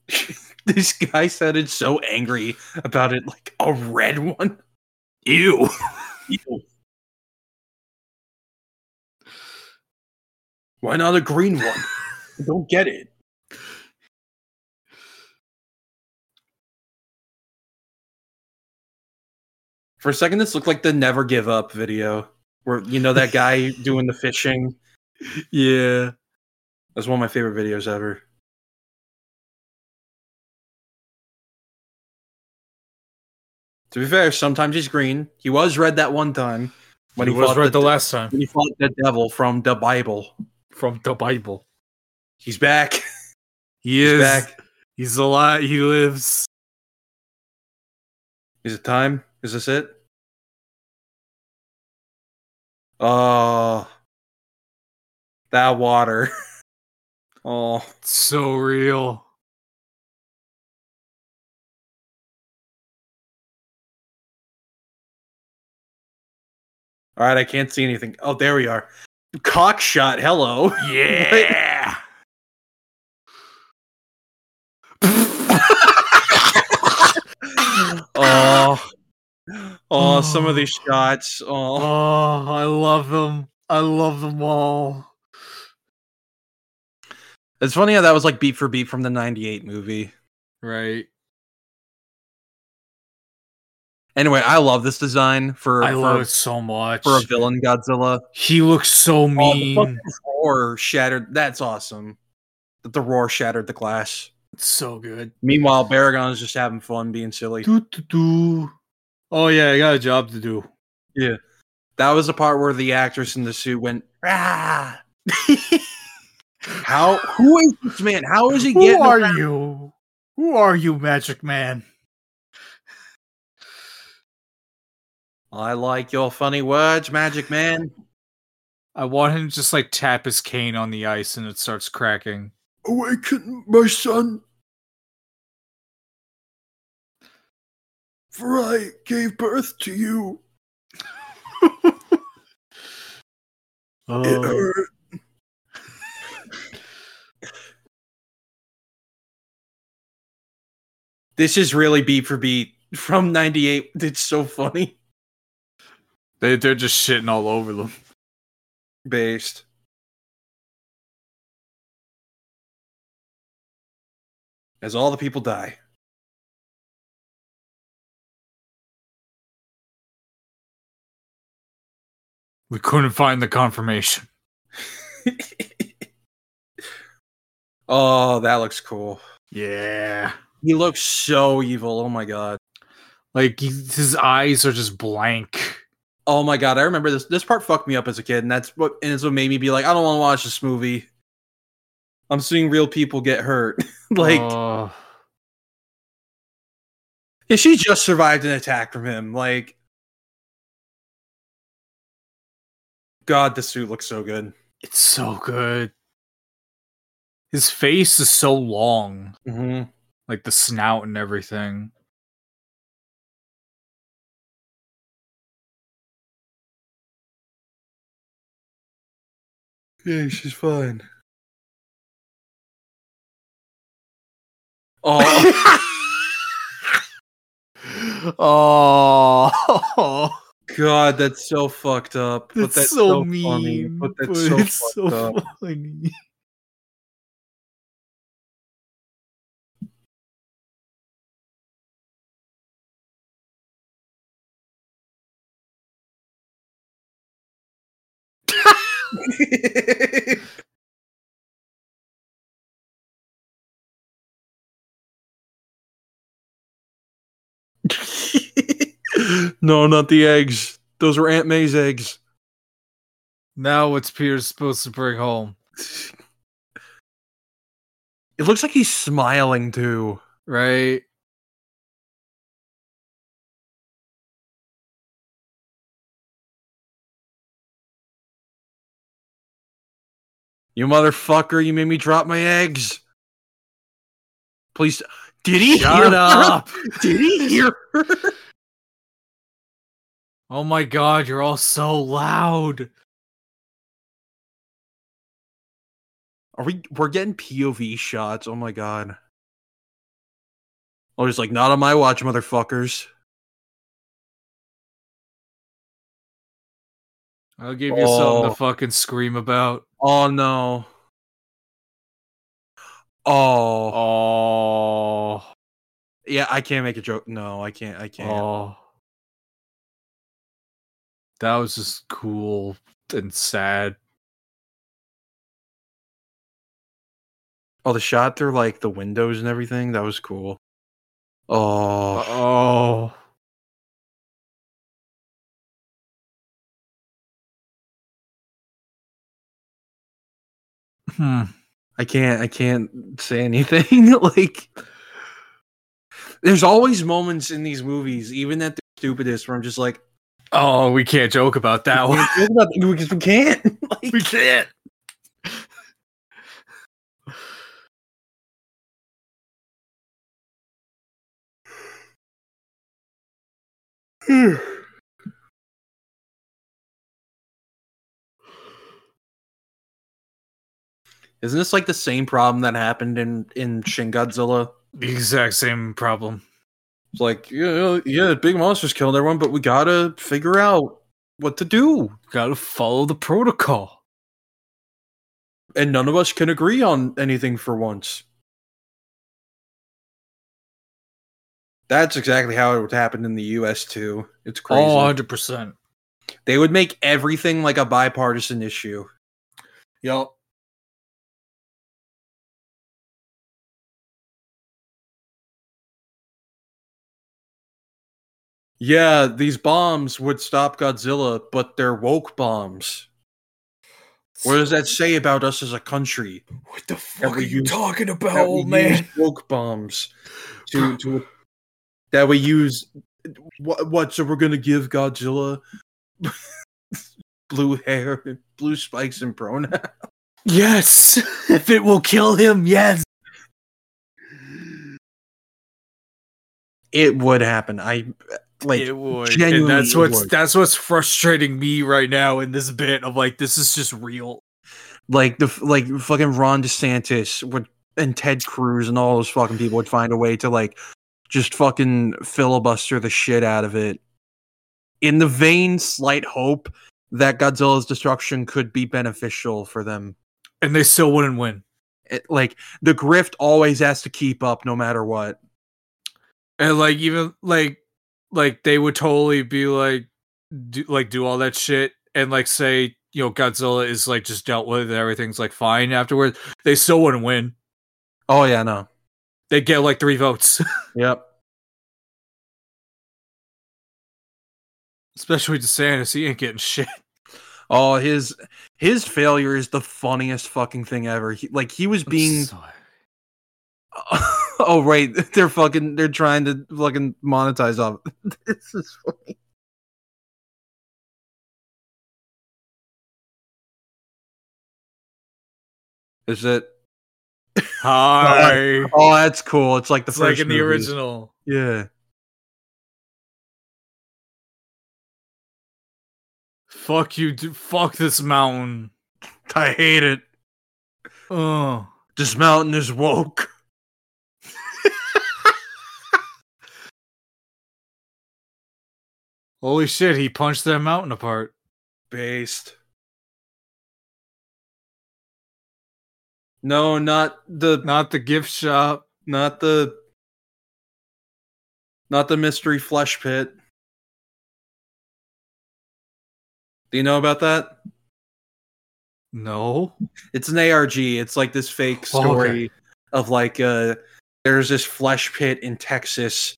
this guy sounded so angry about it, like a red one. Ew. Ew. Why not a green one? I don't get it. For a second, this looked like the Never Give Up video, where you know that guy doing the fishing. Yeah. That's one of my favorite videos ever. To be fair, sometimes he's green. He was red that one time when he he, was right the, the last time when he fought the devil from the Bible. From the Bible. He's back. He He's is back. He's alive. He lives. Is it time? Is this it? Oh, that water. Oh, So real. all right. I can't see anything. Oh, there we are. Cock shot. Hello. Yeah. Oh, oh, some of these shots. Oh, Oh, I love them. I love them all. it's funny how that was like beat for beat from the '98 movie. Right. Anyway, I love this design for I for, love it so much. for a villain Godzilla. He looks so Oh, the mean. fucking roar shattered. That's awesome. That the roar shattered the glass. It's so good. Meanwhile, Baragon is just having fun, being silly. Oh yeah, I got a job to do. Yeah, that was the part where the actress in the suit went. Ah. How? Who is this man? How is he Who are around? you? Who are you, Magic Man? I like your funny words, Magic Man. I want him to just like tap his cane on the ice and it starts cracking. Awaken, my son. For I gave birth to you. Oh, It hurt. This is really beat for beat from 98. It's so funny. They they're just shitting all over them. Based. As all the people die. We couldn't find the confirmation. oh, that looks cool. Yeah. He looks so evil. Oh my god. Like his eyes are just blank. Oh my god, I remember this. This part fucked me up as a kid, and that's what and it's what made me be like, I don't want to watch this movie. I'm seeing real people get hurt. like, Oh. yeah, she just survived an attack from him. Like, God, the suit looks so good. it's so good. His face is so long, Mm-hmm. like the snout and everything. Yeah, she's fine. Oh oh, God, that's so fucked up. but that's, that's so, so mean. funny. But that's but so it's fucked so up. funny. no, not the eggs. Those were Aunt May's eggs. Now what's Peter's supposed to bring home? It looks like he's smiling too. Right? You motherfucker, you made me drop my eggs. Please. Did he hear Shut her? up! Did he hear her? Oh my god, you're all so loud. Are we we're getting POV shots? Oh my god. Oh, he's like, not on my watch, motherfuckers. I'll give you something Oh. to fucking scream about. Oh no. Oh. Oh, Yeah, I can't make a joke. No, I can't. I can't. oh. That was just cool and sad. Oh, the shot through like the windows and everything. That was cool. Oh. Oh. Hmm. I can't I can't say anything. like there's always moments in these movies, even at the stupidest, where I'm just like, Oh, we can't joke about that we one. about- because we can't. like, we can't. Isn't this like the same problem that happened in in Shin Godzilla? The exact same problem. It's like, yeah, yeah, big monsters killing everyone, but we gotta figure out what to do. Gotta follow the protocol. And none of us can agree on anything for once. That's exactly how it would happen in the US too. It's oh, crazy. Oh, 100%. They would make everything like a bipartisan issue. Yep. Yeah, these bombs would stop Godzilla, but they're woke bombs. What does that say about us as a country? What the fuck are you talking That about, we use woke bombs to to that we use what what so we're gonna give Godzilla blue hair, blue spikes and pronoun. Yes, if it will kill him, yes. It would happen. I like it would, and that's what's would. that's what's frustrating me right now in this bit of like this is just real. like the like fucking Ron DeSantis would and Ted Cruz and all those fucking people would find a way to like just fucking filibuster the shit out of it. In the vain slight hope that Godzilla's destruction could be beneficial for them. And they still wouldn't win. It, like the grift always has to keep up no matter what. And like even like like they would totally be like do like do all that shit and like say you know Godzilla is like just dealt with and everything's like fine afterwards. They still wouldn't win. Oh yeah, no. They get like three votes. Yep. Especially DeSantis, he ain't getting shit. Oh, his his failure is the funniest fucking thing ever. He, like he was being So- oh right, they're fucking they're trying to fucking monetize off. this is funny. Is it? Hi. Oh, oh, that's cool. It's like the it's like in the movie. original. Yeah. Fuck you, dude. Fuck this mountain. I hate it. Oh. This mountain is woke. Holy shit, he punched that mountain apart. Based. No, not the Not the gift shop. not the not the mystery flesh pit. Do you know about that? No. It's an ARG. It's like this fake Oh, okay. story of like uh there's this flesh pit in Texas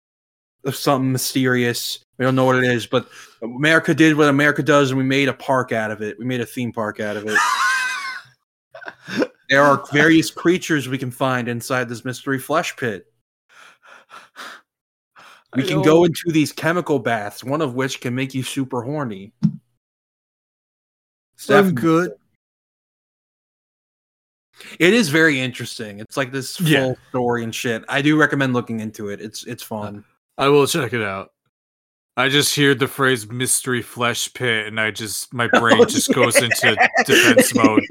of something mysterious. We don't know what it is, but America did what America does and we made a park out of it. We made a theme park out of it. there are various creatures we can find inside this mystery flesh pit. We can go into these chemical baths, one of which can make you super horny. It's I'm good. It is very interesting. It's like this full Yeah. story and shit. I do recommend looking into it. It's it's fun. I will check it out. I just hear the phrase mystery flesh pit and I just my oh, brain Oh, just goes into defense mode.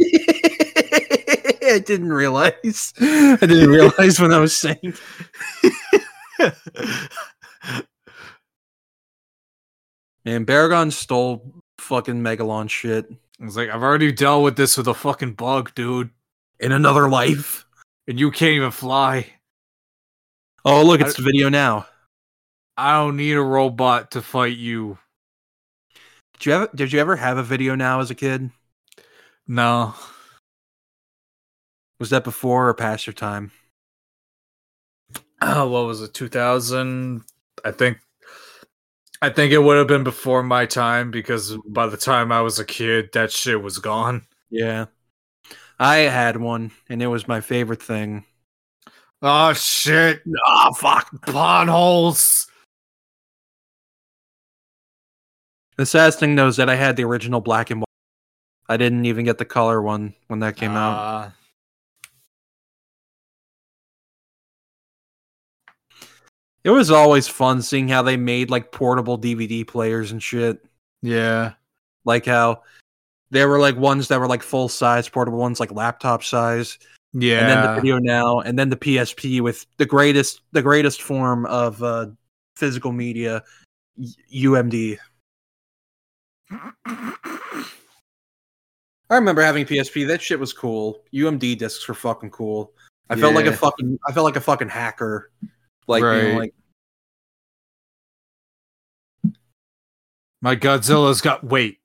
I didn't realize. I didn't realize when I was saying. Man, Baragon stole fucking Megalon shit I was like, I've already dealt with this with a fucking bug, dude. in another life. And you can't even fly. Oh, look, it's the video now. I don't need a robot to fight you. Did you ever did you ever have a video now as a kid? No. Was that before or past your time? Oh, what was it? 2000? I think. I think it would have been before my time because by the time I was a kid, that shit was gone. Yeah. I had one and it was my favorite thing. Oh shit! Oh fuck. Potholes. The saddest thing though is that I had the original black and white. I didn't even get the color one when that came out. Uh, It was always fun seeing how they made like portable DVD players and shit. Yeah. Like how there were like ones that were like full size portable ones, like laptop size, Yeah. and then the video now, and then the PSP with the greatest, the greatest form of uh, physical media, UMD. I remember having PSP. That shit was cool. UMD discs were fucking cool. I felt like a fucking. I felt like a fucking hacker. Like, you know, like My Godzilla's got weight.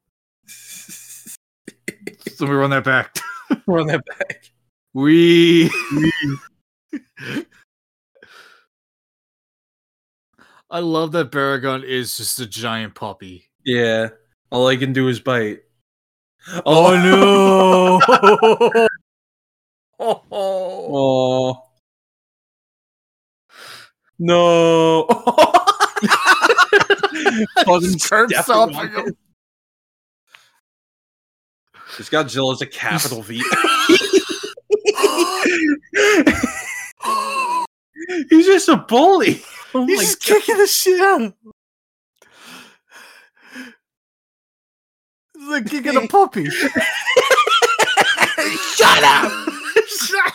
Let me run that back. run that back. We. I love that Baragon is just a giant puppy. Yeah. All I can do is bite. Oh no! oh, Oh. No. Oh. Fucking Just curb stepping stomping on him. it. This Godzilla's a capital V. He's just a bully. Oh He's just kicking the shit out of him. It's like kicking a puppy. Shut up! Shut up.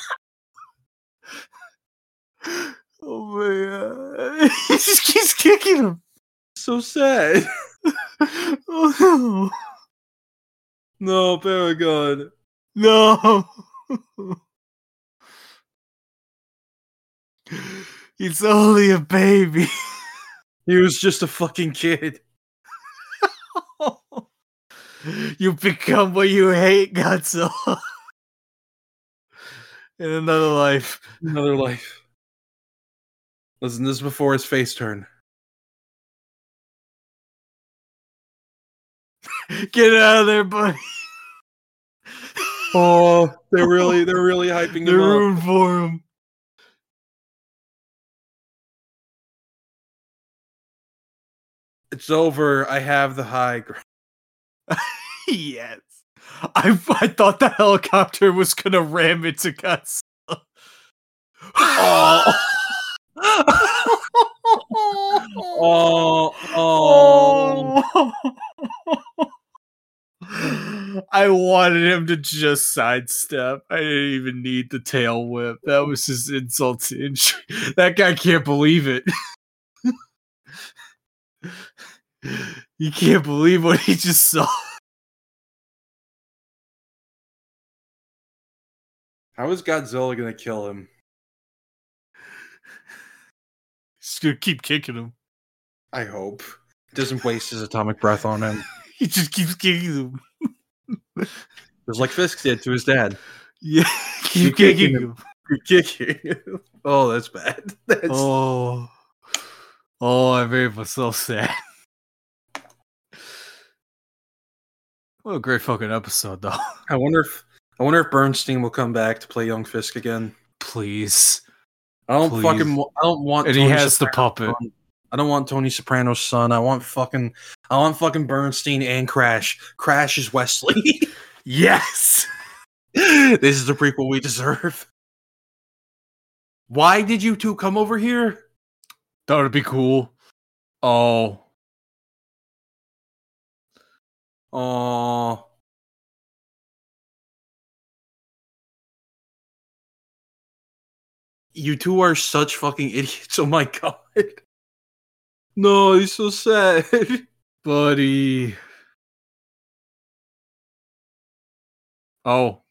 Oh man. He just keeps kicking him. So sad. Oh No, Baragon. no. No. It's only a baby. He was just a fucking kid. You become what you hate, Godzilla. In another life. Another life. Listen, this is before his face turn. Get out of there, buddy. Oh, they're really they're really hyping They're him up. rooting for him. It's over. I have the high ground. yes. I, I thought the helicopter was gonna ram into Godzilla. Oh. Oh, oh. I wanted him to just sidestep. I didn't even need the tail whip. That was just insult to injury. That guy can't believe it. he can't believe what he just saw. How is Godzilla gonna kill him? He's gonna keep kicking him. I hope. Doesn't waste his atomic breath on him. He just keeps kicking him. Just like Fisk did to his dad. Yeah, keep kicking kicking him. him. Kicking. him. oh, that's bad. That's, Oh, oh, I made myself so sad. What a great fucking episode, though. I wonder if I wonder if Bernstein will come back to play young Fisk again. Please, I don't Please. fucking. I don't want. and he Tony has the puppet. I don't want Tony Soprano's son. I want fucking. I want fucking Bernstein and Crash. Crash is Wesley. Yes. this is the prequel we deserve. Why did you two come over here? That would be cool. Oh, Oh. You two are such fucking idiots. Oh my god. No, he's so sad. buddy. Oh,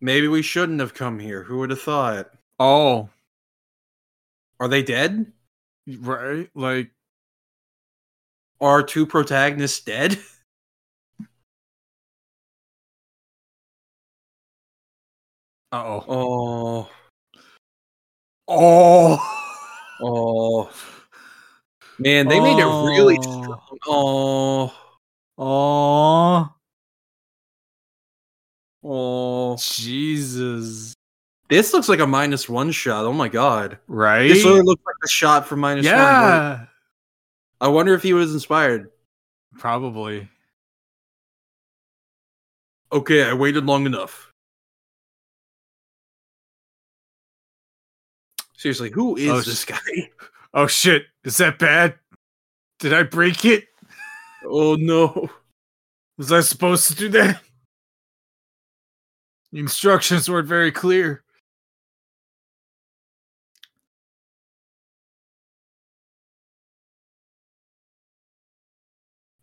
Maybe we shouldn't have come here. Who would have thought? oh, Are they dead? right. Like, our two protagonists dead? uh oh, Oh. oh, Oh. Man, they made it really Oh. strong. Oh. oh, Oh. Jesus, This looks like a minus one shot. Oh my god. right? This really looks like a shot from minus one. yeah, I wonder if he was inspired. probably. Okay, I waited long enough. Seriously, who is Oh, this guy? Oh shit, is that bad? Did I break it? Oh no. Was I supposed to do that? The instructions weren't very clear.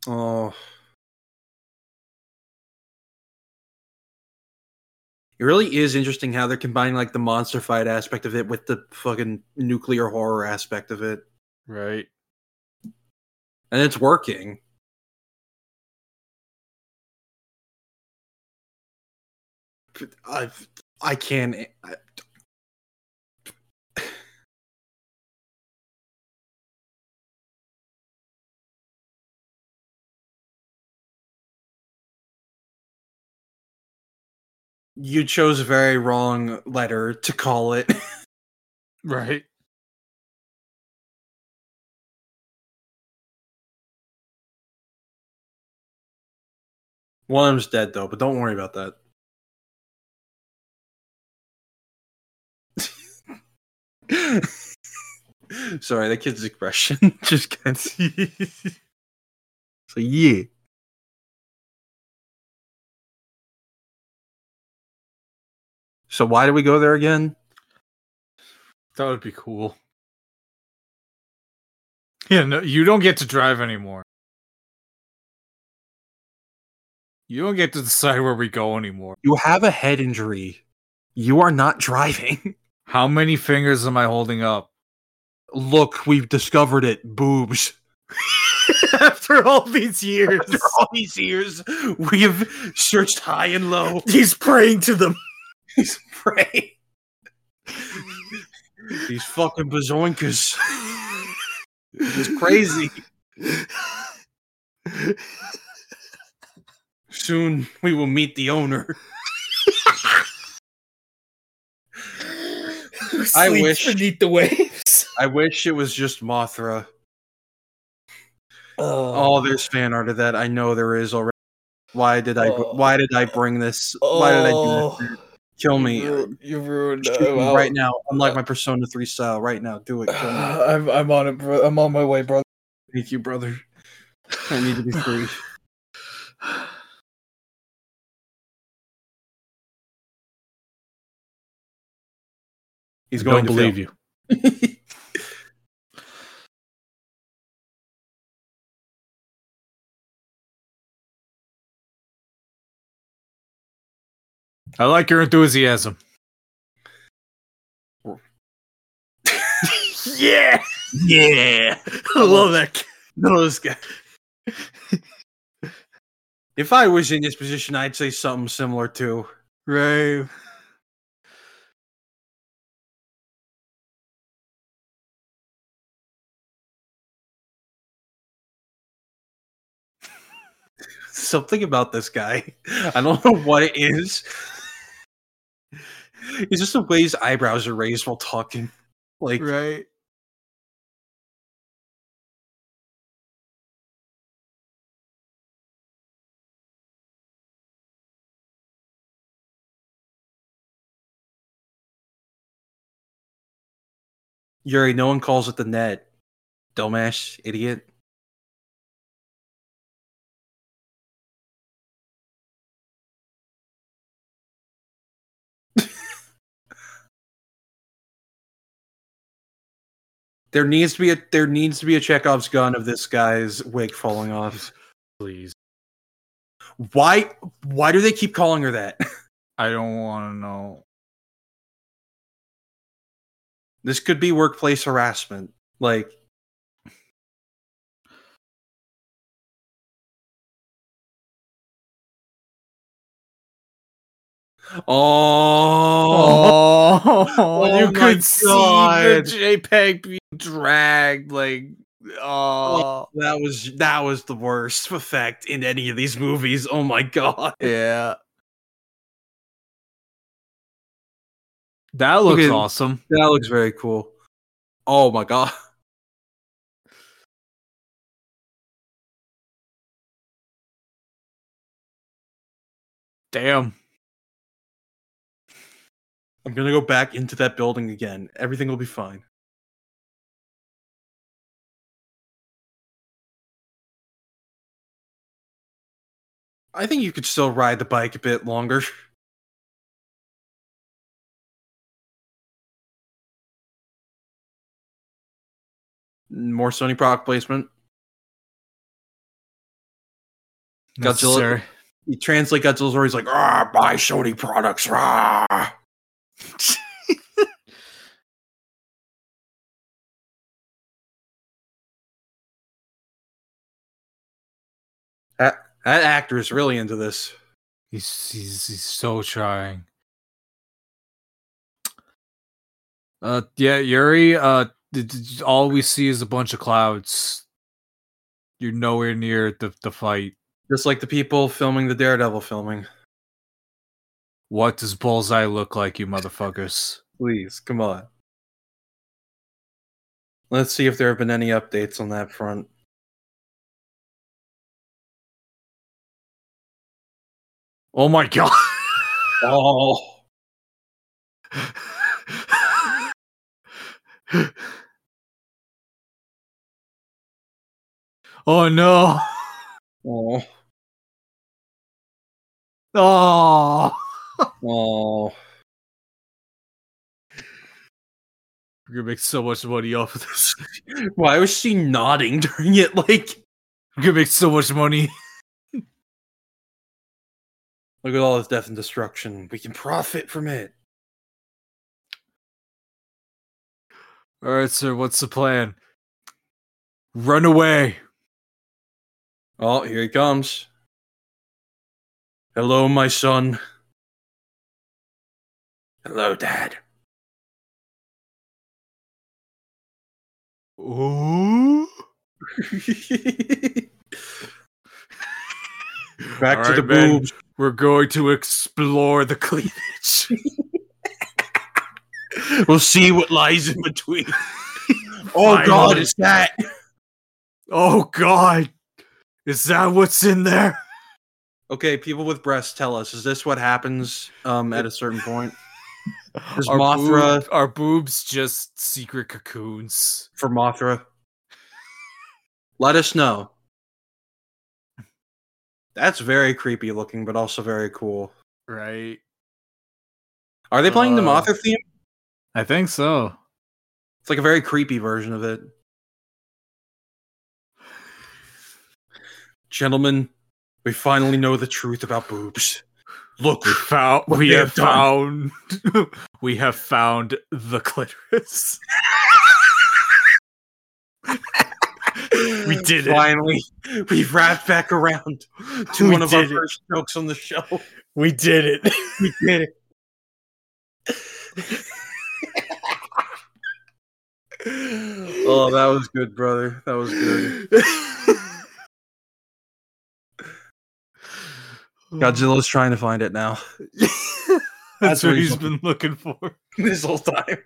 Oh. It really is interesting how they're combining like the monster fight aspect of it with the fucking nuclear horror aspect of it. Right. And it's working. I uh, I can't I, You chose a very wrong letter to call it. Right. One of them's dead though, but don't worry about that. Sorry, that kid's expression just can't see. so yeah. So why do we go there again? That would be cool. Yeah, no, you don't get to drive anymore. You don't get to decide where we go anymore. You have a head injury. You are not driving. How many fingers am I holding up? Look, we've discovered it. Boobs. After all these years, After all these years, we have searched high and low. he's praying to them. He's praying. These fucking bazoinkas. It's crazy. Soon we will meet the owner. I wish- beneath the waves. I wish it was just Mothra. Oh, there's fan art of that. I know there is already. Why did I? Oh. Why did I bring this? Why did I do this? Oh. Kill me. You, you ruined Shoot uh, me well, right now. Unlike my Persona 3 style. Right now. Do it. I'm I'm on it, bro. I'm on my way, brother. Thank you, brother. I need to be free. He's going don't to believe fail. you. I like your enthusiasm. yeah, yeah. I love that. No, this guy. if I was in this position, I'd say something similar too. Right. Something about this guy. I don't know what it is. It's just the way his eyebrows are raised while talking. Like, Right. Yuri, no one calls it the net. Dumbass, idiot. There needs to be a there needs to be a Chekhov's gun of this guy's wig falling off. Please. Why why do they keep calling her that? I don't want to know. This could be workplace harassment. Like Oh, Oh, Oh you my could see God. the JPEG being dragged. Like, oh. oh, that was that was the worst effect in any of these movies. Oh my god. yeah. That looks Okay. awesome. That looks very cool. Oh my god. Damn. I'm gonna go back into that building again. Everything will be fine. I think you could still ride the bike a bit longer. More Sony product placement. Godzilla- Necessary. You translate Godzilla's always like, ah, buy Sony products, rah. That, that actor is really into this. He's he's he's so trying. Uh, yeah, Yuri. Uh, all we see is a bunch of clouds. You're nowhere near the the fight. Just like the people filming the Daredevil filming. What does Bullseye look like, you motherfuckers? Please, come on. Let's see if there have been any updates on that front. Oh my god. Oh, oh no. oh, Oh. Oh. We're gonna make so much money off of this. Why was she nodding during it? Like, We're gonna make so much money. look at all this death and destruction. We can profit from it. All right, sir. What's the plan? Run away. Oh, here he comes. Hello, my son. Hello, Dad. Ooh. Back All to the right, man. boobs. We're going to explore the cleavage. We'll see what lies in between. oh God, Finally. is that? oh God. Is that what's in there? Okay, people with breasts, tell us: is this what happens um, at a certain point? Are Mothra boob- are boobs just secret cocoons? for Mothra? Let us know. That's very creepy looking, but also very cool. Right. Are they playing the Uh, Mothra theme? I think so. It's like a very creepy version of it. Gentlemen, we finally know the truth about boobs. Look, We found What we have have found we have found the clitoris. we did it. finally, we've wrapped back around to We one of our it. first jokes on the show. We did it. We did it. oh, that was good, brother. That was good. Mm. Godzilla's trying to find it now That's, That's what he's been looking for. this whole time.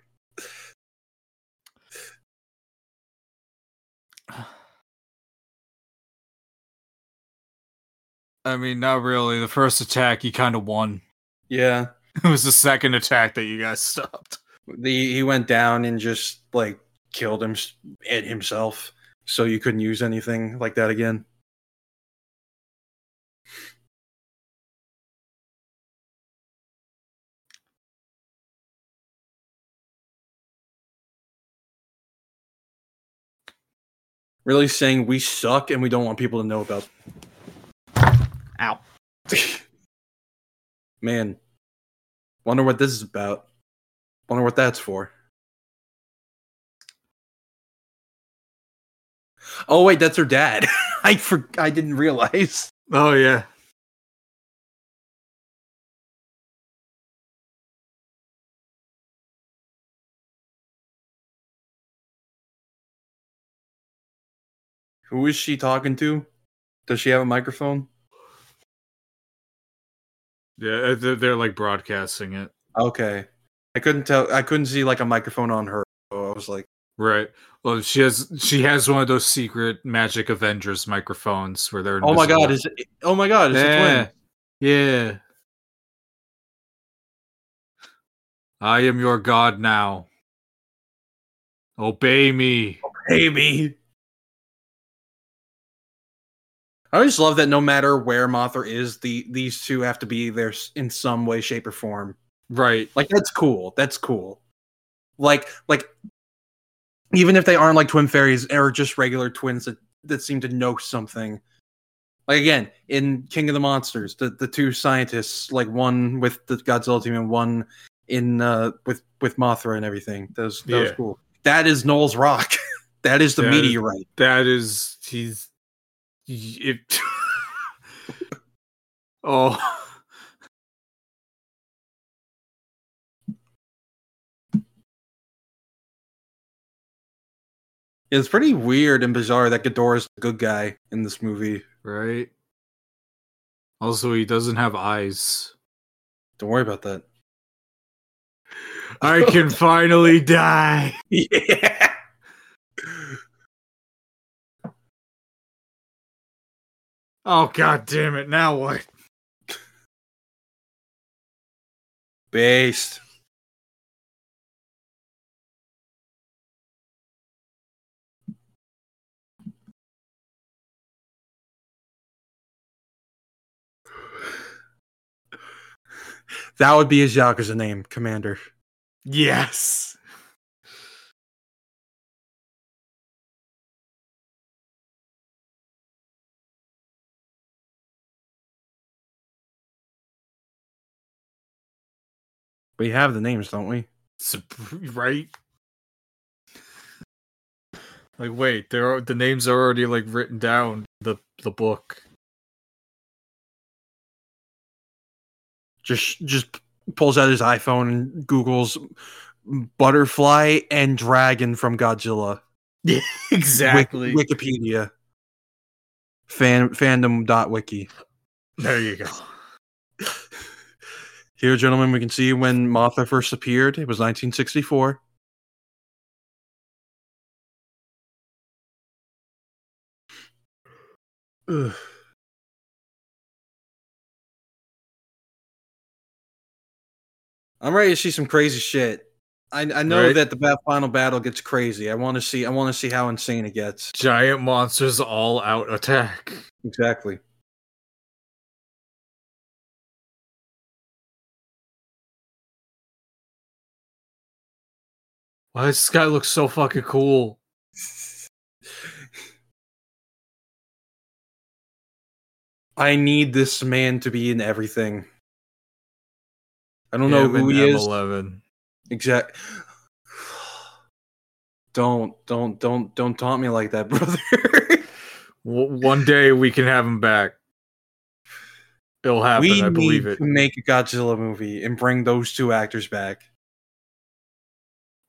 I mean, not really. The first attack, he kind of won. Yeah, It was the second attack that you guys stopped. the he went down and just like killed him it himself, so you couldn't use anything like that again. Really saying we suck and we don't want people to know about. Ow. Man, wonder what this is about. Wonder what that's for. Oh wait, that's her dad. I for I didn't realize. Oh yeah. Who is she talking to? Does she have a microphone? Yeah, uh, they're, they're like broadcasting it. Okay. I couldn't tell I couldn't see like a microphone on her. So I was like, Right. Well, she has she has one of those secret Magic Avengers microphones where they're. "Oh my god, is it Oh my god, is it yeah. twin?" Yeah. I am your god now. Obey me. Obey me. I just love that no matter where Mothra is, the these two have to be there in some way, shape, or form. Right. Like that's cool. That's cool. Like like even if they aren't like twin fairies or just regular twins that, that seem to know something. Like again, in King of the Monsters, the, the two scientists, like one with the Godzilla team and one in uh with with Mothra and everything. That was that was cool. That is Noel's rock. that is the That is- meteorite. That is he's it Oh. It's pretty weird and bizarre that Ghidorah's the good guy in this movie. Right. Also, he doesn't have eyes. Don't worry about that. I can finally die. Yeah. Oh god damn it! Now what? Based. That would be his Yakuza name, Commander. Yes. We have the names, don't we? Right? Like, wait, there are the names are already like written down the the book. Just just pulls out his iPhone and Google's butterfly and dragon from Godzilla. Exactly. Wik- Wikipedia. Fan fandom.wiki. there you go. Here, gentlemen, we can see when Mothra first appeared. It was 1964. Ugh. I'm ready to see some crazy shit. I, I know Right. that the final battle gets crazy. I want to see. I want to see how insane it gets. Giant monsters all out attack. Exactly. Why does this guy look so fucking cool? I need this man to be in everything. I don't know who he is. M11. Exact. Don't don't don't don't taunt me like that, brother. One day we can have him back. It'll happen. we I believe need it. to make a Godzilla movie and bring those two actors back.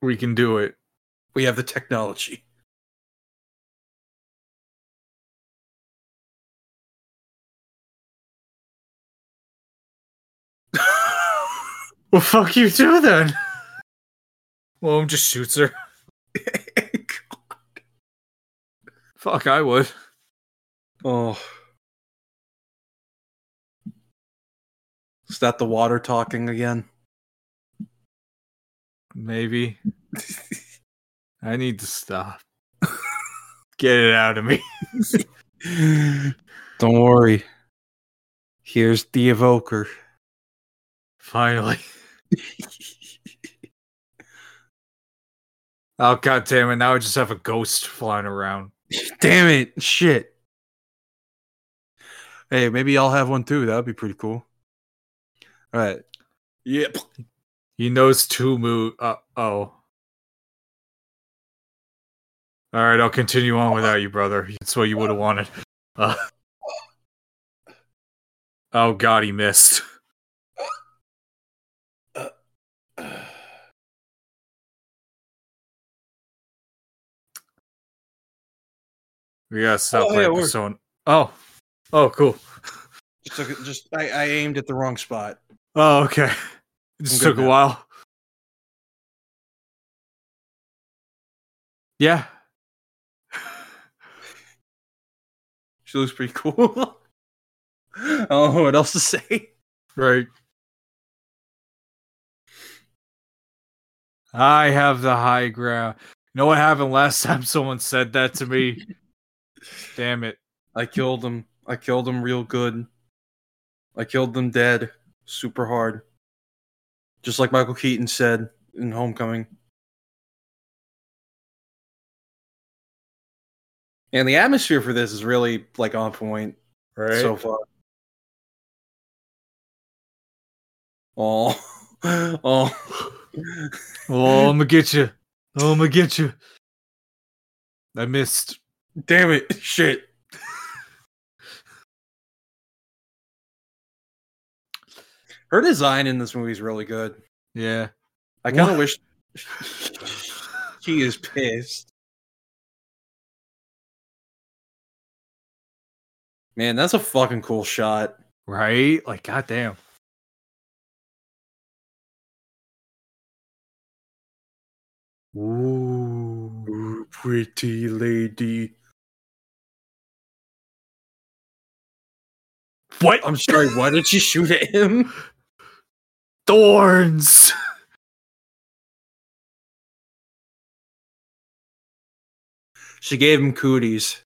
We can do it. We have the technology. Well, fuck you too then. Well, I'm just shoots her. Fuck, I would. oh. Is that the water talking again? Maybe. I need to stop. Get it out of me. Don't worry. Here's the evoker. Finally. Oh god damn it! Now I just have a ghost flying around. Damn it. Shit. Hey, maybe I'll have one too. That would be pretty cool. All right. Yep. He knows two move. Uh, oh. All right, I'll continue on without you, brother. That's what you would have wanted. Uh, oh god, he missed. We gotta stop Oh, playing we're- Persona. Oh, oh, cool. Just, took it- just I, I aimed at the wrong spot. Oh, okay. It just took a while. Yeah. She looks pretty cool. I don't know what else to say. Right. I have the high ground. You know what happened last time someone said that to me? Damn it. I killed him. I killed him real good. I killed them dead. Super hard. Just like Michael Keaton said in Homecoming. And the atmosphere for this is really like on point Right. so far. Oh, oh, oh, I'm gonna get you. Oh, I'm gonna get you. I missed. damn it! Shit. Her design in this movie is really good. Yeah. I kind of wish she is pissed. Man, that's a fucking cool shot. Right? Like, goddamn. Ooh. Ooh, pretty lady. What? I'm sorry, why did she shoot at him? thorns. She gave him cooties.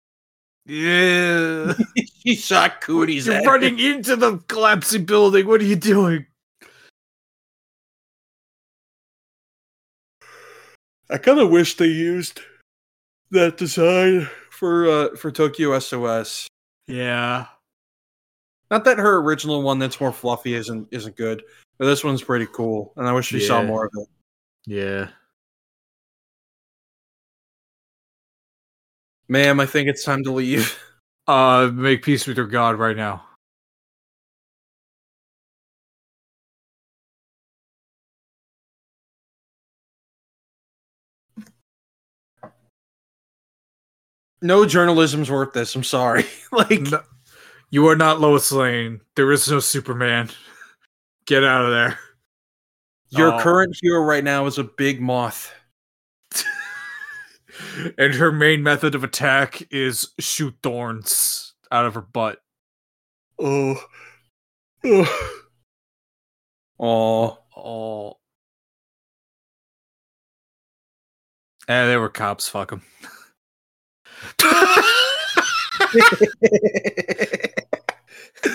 Yeah. she shot cooties You're at running into the collapsing building. What are you doing? I kind of wish they used that design for uh, for Tokyo SOS. Yeah. Not that her original one that's more fluffy isn't isn't good, but this one's pretty cool, and I wish we saw more of it. Yeah. Ma'am, I think it's time to leave. Uh, make peace with your god right now. No journalism's worth this. I'm sorry. like No, you are not Lois Lane. There is no Superman. Get out of there. your Oh. current hero right now is a big moth. and her main method of attack is shoot thorns out of her butt. Oh. Oh. Oh. Oh. Eh, they were cops. Fuck them.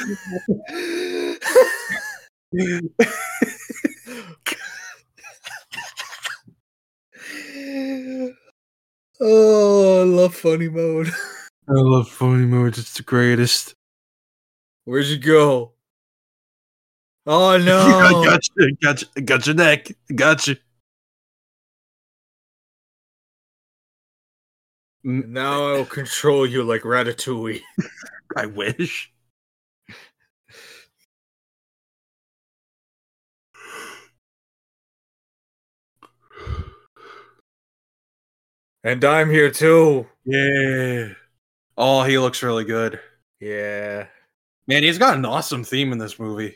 oh, I love funny mode. I love funny mode. It's the greatest. Where'd you go? Oh I no! got you. Got you. Got your neck. Got you. Now I will control you like Ratatouille. I wish. And I'm here too. Yeah. Oh, he looks really good. Yeah. Man, he's got an awesome theme in this movie.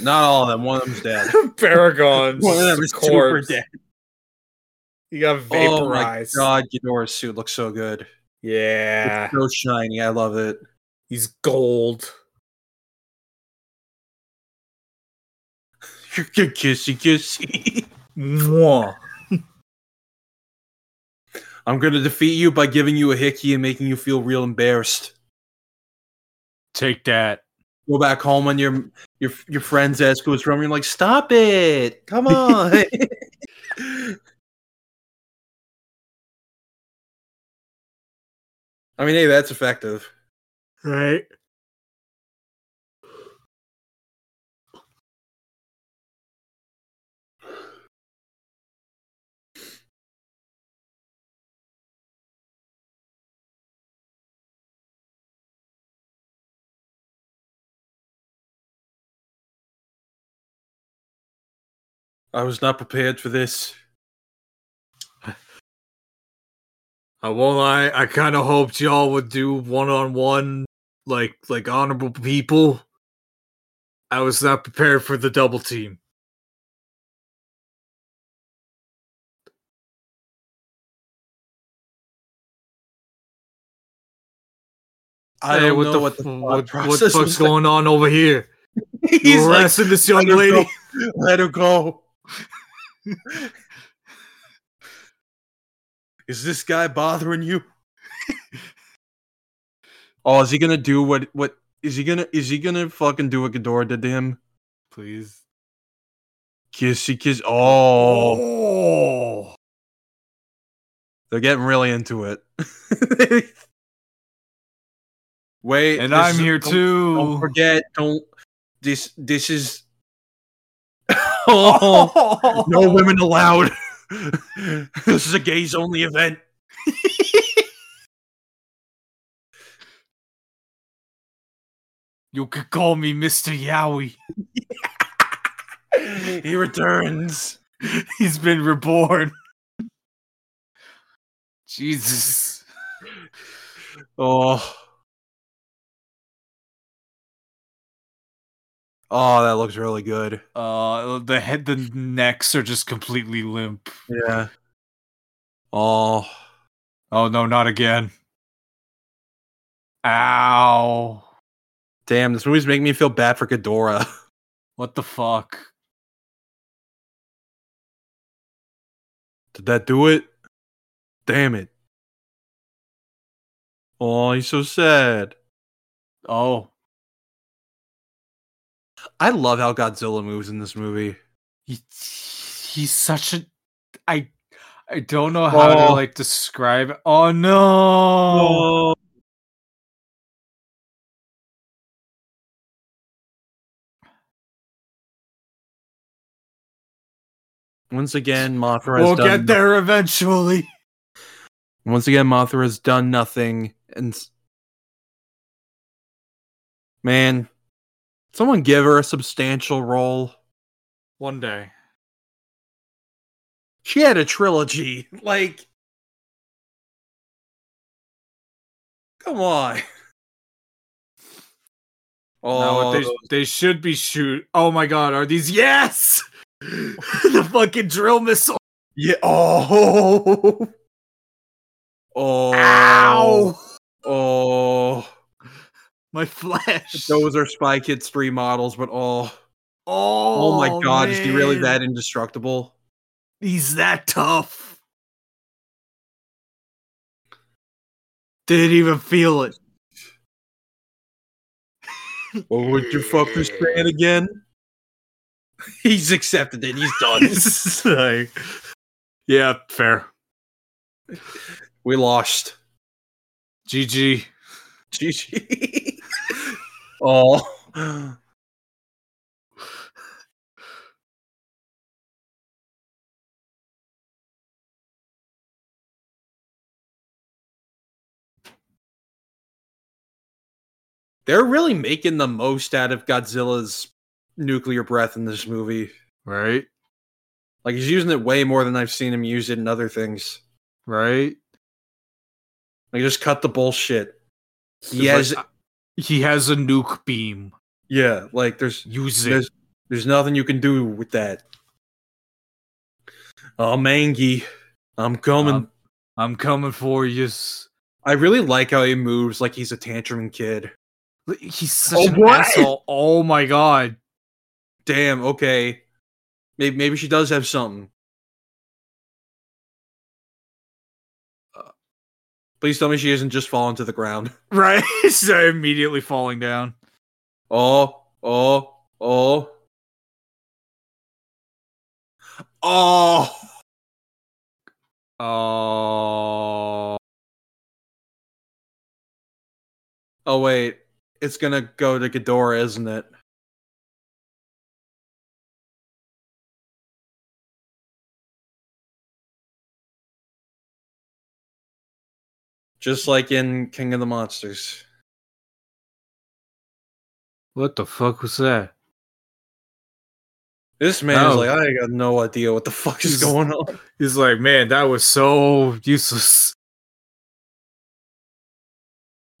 Not all of them. One of them's dead. Baragon's One of them is super dead. He got vaporized. Oh my god, Ghidorah's suit looks so good. Yeah. It's so shiny. I love it. He's gold. Kissy kissy. Mwah. I'm gonna defeat you by giving you a hickey and making you feel real embarrassed. Take that. Go back home and your your your friends ask who it's from. You're like, stop it! Come on. I mean, hey, that's effective. Right. I was not prepared for this. I won't lie. I kind of hoped y'all would do one on one, like like honorable people. I was not prepared for the double team. I Hey, don't what know the what the what, what fuck's going on over here? He's You're like, this young "Let lady. go. Let her go. Is this guy bothering you? oh, is he gonna do what? What is he gonna? Is he gonna fucking do what Ghidorah did to him? Please. Kissy kiss. Oh, Oh. they're getting really into it. Wait, And I'm here too. Don't forget. Don't. This. This is. Oh. No women allowed. this is a gays only event. You could call me Mr. Yaoi. he returns. He's been reborn. Jesus. Oh. Oh, that looks really good. Uh the head the necks are just completely limp. Yeah. Oh. Oh no, not again. Ow. Damn, this movie's making me feel bad for Ghidorah. What the fuck? Did that do it? Damn it. Oh, he's so sad. Oh. I love how Godzilla moves in this movie. He, he's such a I I don't know how to Oh. like describe it. Oh no. Oh. Once again, Mothra has We'll done get there eventually. Once again, Mothra has done nothing, and man, someone give her a substantial role. One day. She had a trilogy. Like, come on. Oh, what they they should be shoot. Oh my god, are these yes? the fucking drill missile. yeah. Oh. Oh. Ow! Oh. My flesh. Those are Spy Kids 3 models, but oh. oh, Oh my oh, god, is he really that indestructible? He's that tough. Didn't even feel it. Or would you fuck this man again? He's accepted it. He's done. Like- yeah, fair. we lost. GG. GG. oh. They're really making the most out of Godzilla's nuclear breath in this movie. Right? Like he's using it way more than I've seen him use it in other things. Right? Like just cut the bullshit. He has like, he has a nuke beam. yeah, like there's Use it. there's there's nothing you can do with that. Oh Mangy, I'm coming. Um, I'm coming for you. I really like how he moves like he's a tantrum kid. He's such Oh, an what? asshole. Oh my god. Damn, okay. Maybe maybe she does have something. Please tell me she isn't just falling to the ground. Right? so immediately falling down. Oh, oh, oh. Oh. Oh. Oh wait. It's gonna go to Ghidorah, isn't it? Just like in King of the Monsters. What the fuck was that? This man is oh. like, I got no idea what the fuck is going on. He's like, man, that was so useless.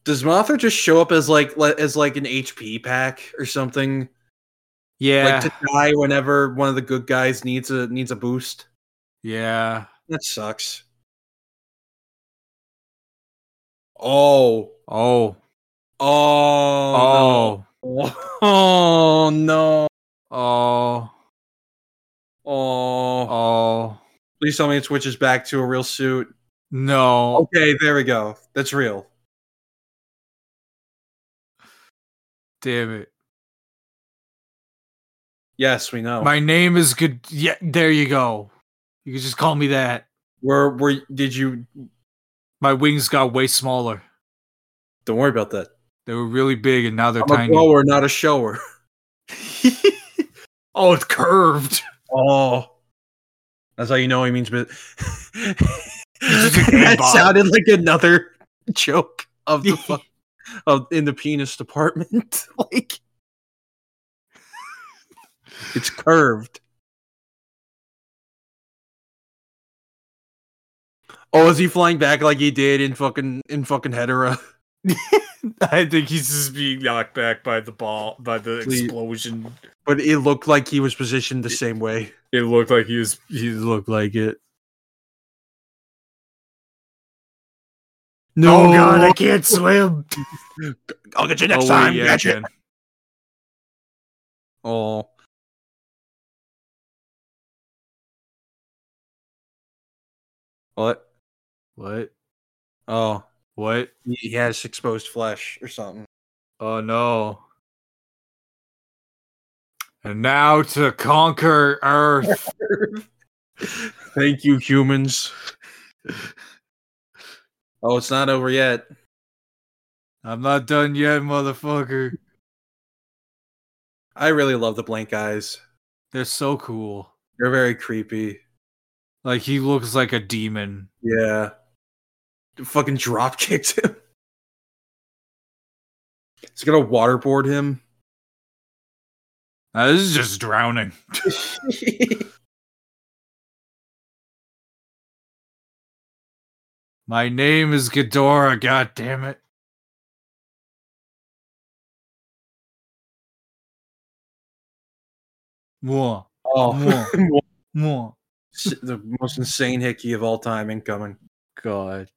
Does Mothra just show up as like as like an HP pack or something? Yeah. Like to die whenever one of the good guys needs a needs a boost? yeah. That sucks. Oh. Oh. Oh. Oh. no. Oh no. Oh. Oh. Oh. Please tell me it switches back to a real suit. No. Okay, there we go. That's real. Damn it. Yes, we know. My name is good. Yeah, there you go. You can just call me that. where where did you My wings got way smaller. don't worry about that. They were really big and now they're I'm a tiny. grower, not a shower. oh, it's curved. Oh. That's how you know he means but that sounded like another joke of the fuck of in the penis department. like it's curved. Oh, is he flying back like he did in fucking in fucking Hedorah? I think he's just being knocked back by the ball, by the Please. explosion. But it looked like he was positioned the same way. It looked like he was. He looked like it. No, Oh god, I can't swim. I'll get you oh, next oh, time. yeah, Gotcha. Oh. What? What? Oh, What? he has exposed flesh or something. Oh no. And now to conquer Earth. Thank you, humans. Oh, it's not over yet. I'm not done yet, motherfucker. I really love the blank eyes. They're so cool. They're very creepy. Like he looks like a demon. Yeah. Fucking drop kicked him. He's gonna waterboard him. Uh, this is just drowning. My name is Ghidorah, god damn it. Mwah, oh, Mwah. mwah. the most insane hickey of all time incoming. God.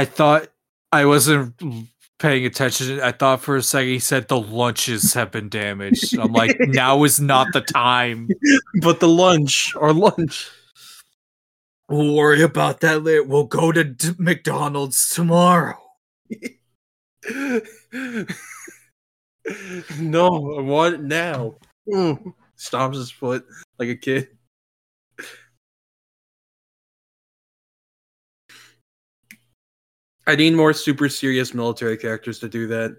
I thought I wasn't paying attention. I thought for a second he said the lunches have been damaged. I'm like, now is not the time. But the lunch, or lunch. We'll worry about that later. We'll go to D- McDonald's tomorrow. no, I want it now. Mm. Stomps his foot like a kid. I need more super serious military characters to do that.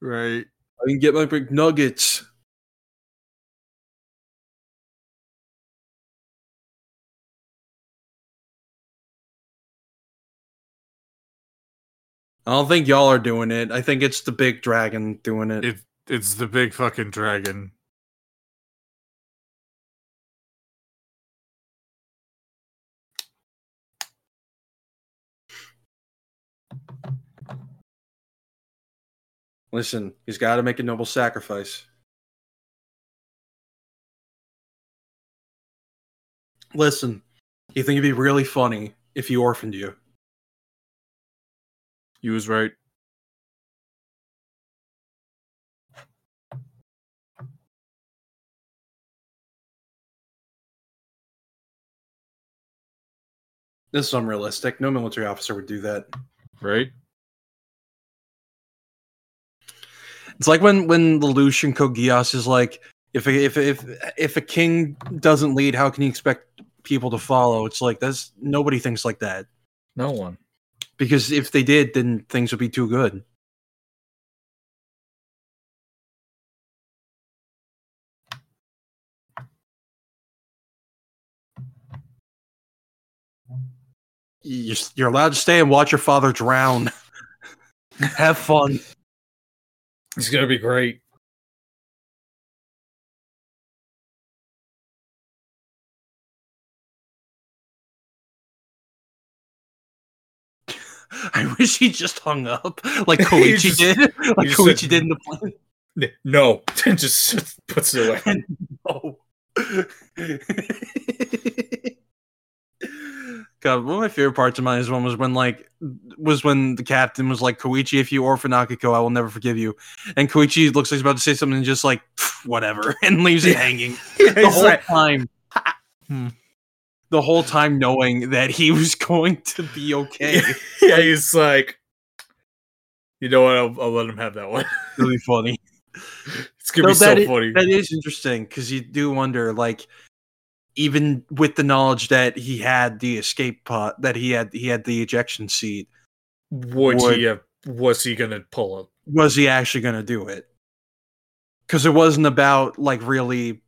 Right. I can get my big nuggets. I don't think y'all are doing it. I think it's the big dragon doing it. It it's the big fucking dragon. Listen, he's got to make a noble sacrifice. Listen, you think it'd be really funny if he orphaned you? You was right. This is unrealistic. No military officer would do that. Right? It's like when when Lelouch and Code Geass is like, if a, if if if a king doesn't lead, how can he expect people to follow? It's like that's nobody thinks like that No one. because if they did, then things would be too good. You're, you're allowed to stay and watch your father drown. Have fun. It's gonna be great. I wish he just hung up like Koichi just- did, like Koichi said- did in the plane. No. just puts it away. Oh. God, one of my favorite parts of mine is one was when like was when the captain was like, Koichi, if you orphan Akiko, I will never forgive you. And Koichi looks like he's about to say something and just like whatever and leaves it hanging. the whole time. Hmm. The whole time knowing that he was going to be okay. yeah, he's like, you know what? I'll, I'll let him have that one. really funny. It's gonna No, be so that is- funny. That is interesting because you do wonder, like, even with the knowledge that he had the escape pod, that he had he had the ejection seat, Would would- he have, was he gonna pull it? was he actually going to do it? Because it wasn't about like really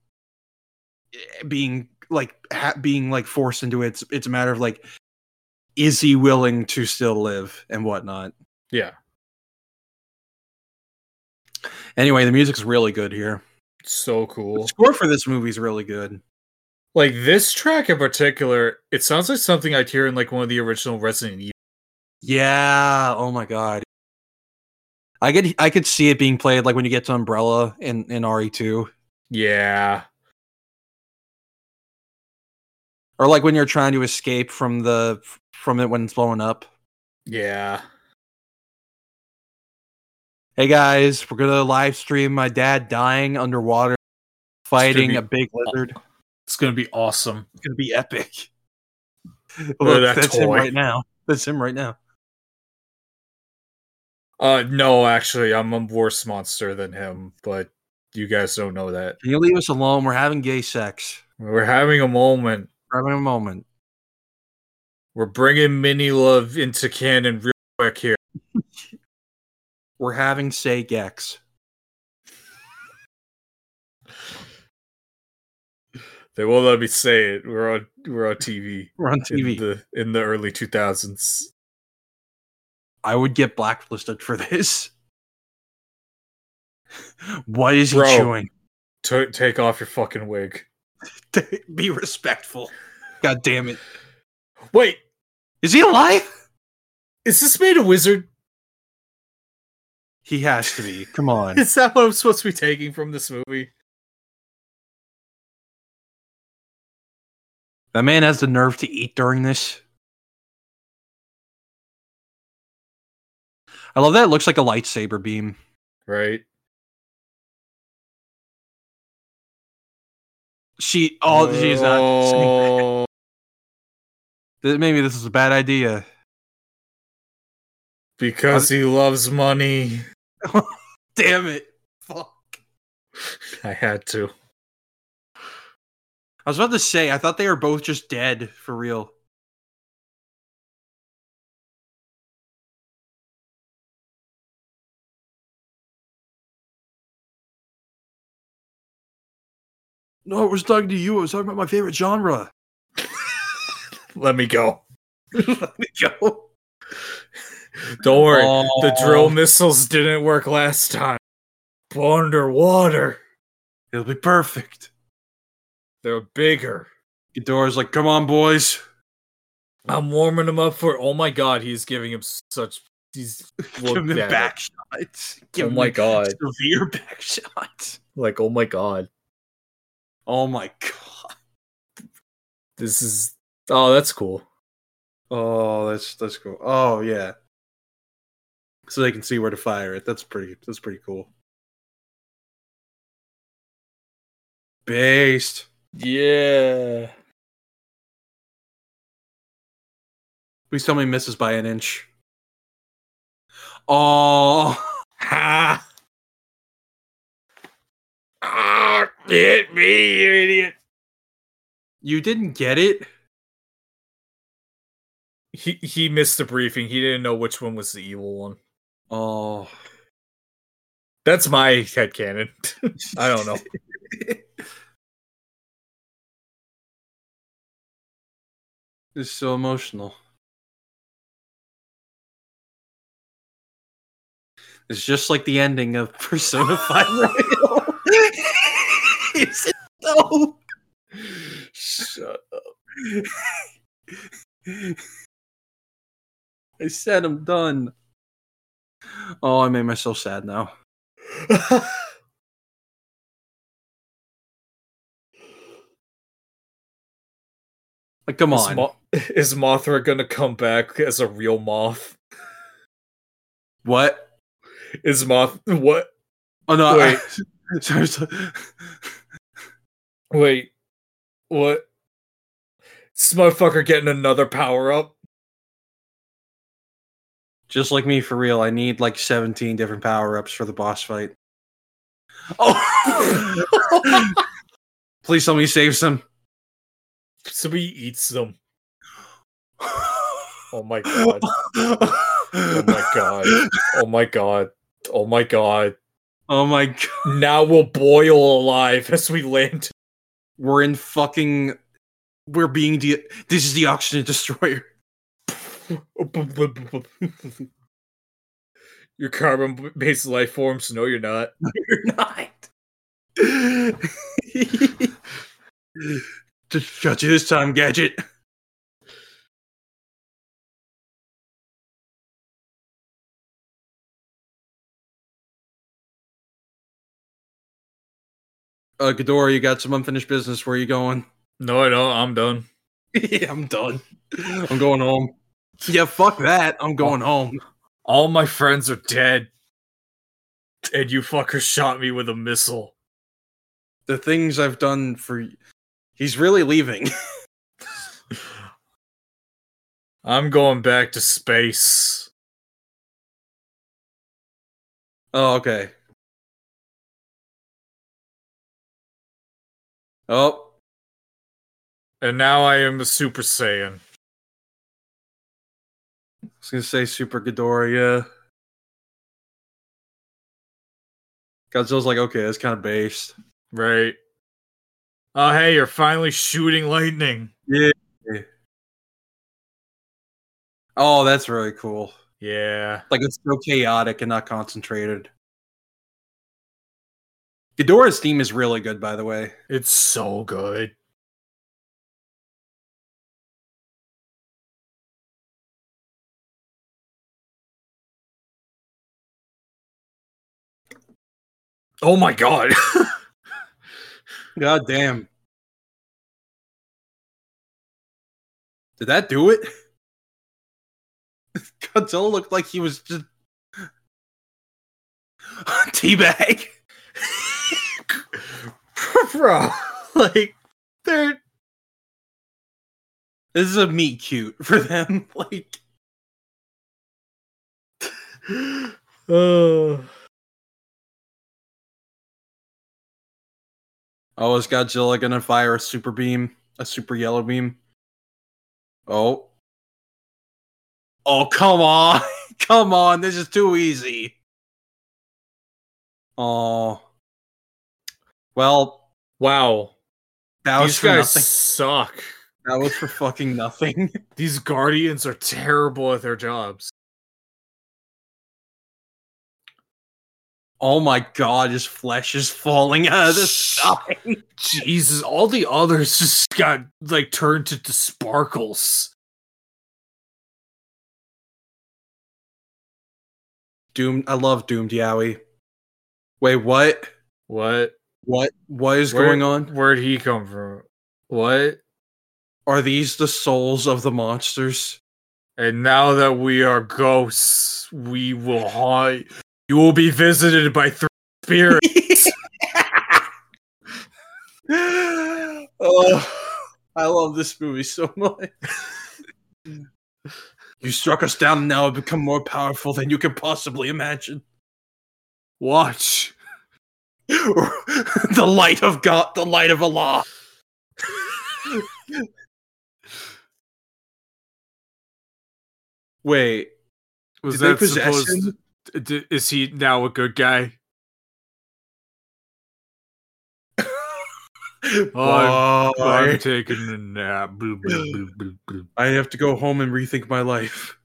eh, being like ha- being like forced into it. It's it's a matter of like, is he willing to still live and whatnot? Yeah. Anyway, the music's really good here. So The cool. score for this movie is really good. Like this track in particular, it sounds like something I'd hear in like one of the original Resident Evil. Yeah. Oh my god. I could I could see it being played like when you get to Umbrella in in RE2. Yeah. Or like when you're trying to escape from the from it when it's blowing up. Yeah. Hey guys, we're gonna live stream my dad dying underwater, fighting be- a big lizard. It's gonna be awesome. It's gonna be epic. Look, that that's him right now. That's him right now. Uh no, actually, I'm a worse monster than him, but you guys don't know that. Can you leave us alone? We're having gay sex. We're having a moment. We're having a moment. We're bringing Mini Love into canon real quick here. We're having say gex. They won't let me say it. We're on we're on TV. We're on In TV. the in the early 2000s. I would get blacklisted for this. What is he Bro. chewing? Ta take off your fucking wig. Be respectful. God damn it. Wait, Is he alive? is this made a wizard? He has to be. Come on. Is that what I'm supposed to be taking from this movie? That man has the nerve to eat during this. I love that. It looks like a lightsaber beam. Right? She. Oh, she's not. Oh, Maybe this is a bad idea. because he loves money. Damn it. Fuck. I had to. I was about to say, I thought they were both just dead for real. No, I was talking to you. I was talking about my favorite genre. Let me go. Let me go. Don't worry. The drill missiles didn't work last time. But underwater, It'll be perfect. They're bigger. Ghidorah's like, come on, boys. I'm warming him up for. Oh my god, he's giving him such. He's Give him it. back shots. Give Oh my god! severe back shots. Like oh my god, Oh my god. this is. Oh, that's cool. Oh, that's that's cool. Oh yeah. So they can see where to fire it. That's pretty. That's pretty cool. Based. Yeah. Please tell me misses by an inch. Oh, Ha! Ah, hit me, you idiot! you didn't get it. He he missed the briefing. He didn't know which one was the evil one. Oh, That's my headcanon. I don't know. It's so emotional. It's just like the ending of Persona 5 Royal. it's so. Shut up. I said I'm done. Oh, I made myself sad now. Like, come Is, on. Mo- is Mothra gonna come back as a real moth? what? Is Moth what? Oh no! Wait. I- sorry, sorry. Wait, what? This motherfucker getting another power up? Just like me, for real. I need like 17 different power ups for the boss fight. Oh! Please tell me he saves them. Somebody eats them. Oh my god. Oh my god. Oh my god. Oh my god. Oh my god. Now we'll boil alive as we land. We're in fucking. We're being. De- this is the oxygen destroyer. Your carbon based life forms. No, you're not. You're not. Just got you this time, Gadget. Uh, Ghidorah, you got some unfinished business. Where are you going? No, I don't. I'm done. yeah, I'm done. I'm going home. Yeah, fuck that. I'm going home. All my friends are dead. And you fucker shot me with a missile. The things I've done for. He's really leaving. I'm going back to space. Oh, okay. Oh, And now I am a Super Saiyan. I was gonna say Super Ghidorah, yeah. Godzilla's like, okay, that's kind of based. Right. Oh, hey, you're finally shooting lightning. Yeah. Oh, that's really cool. Yeah. Like it's so chaotic and not concentrated. Ghidorah's theme is really good, by the way. It's so good. Oh my god. God damn. Did that do it? Godzilla looked like he was just teabag. Bro, like they're This is a meet cute for them. Like, uh, oh, is Godzilla gonna fire a super beam, a super yellow beam? Oh, oh, come on, come on! This is too easy. Oh, well, wow. that was These for guys nothing. suck. That was for fucking nothing. These guardians are terrible at their jobs. Oh my god, his flesh is falling out of the sky. Jesus, all the others just got like turned into sparkles. Doomed. I love Doomed Yaoi. Wait, what? What? What? What is Where- going on? Where'd he come from? What? Are these the souls of the monsters? And now that we are ghosts, we will haunt. You will be visited by three spirits. oh, I love this movie so much. you struck us down and now have become more powerful than you can possibly imagine. Watch. the light of God, the light of Allah. Wait, Was did that supposed? D- Is he now a good guy? Oh, Bye. I'm oh, taking a nap. I have to go home and rethink my life.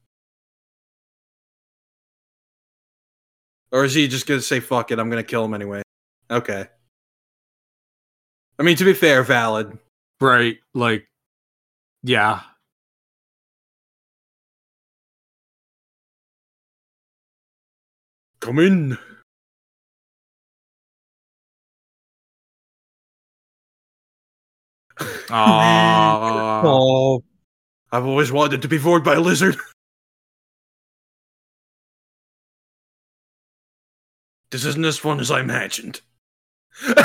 Or is he just gonna say fuck it, I'm gonna kill him anyway? Okay. I mean to be fair, valid. Right, like, yeah. Come in. Ah, Oh I've always wanted to be void by a lizard. This isn't as fun as I imagined. this,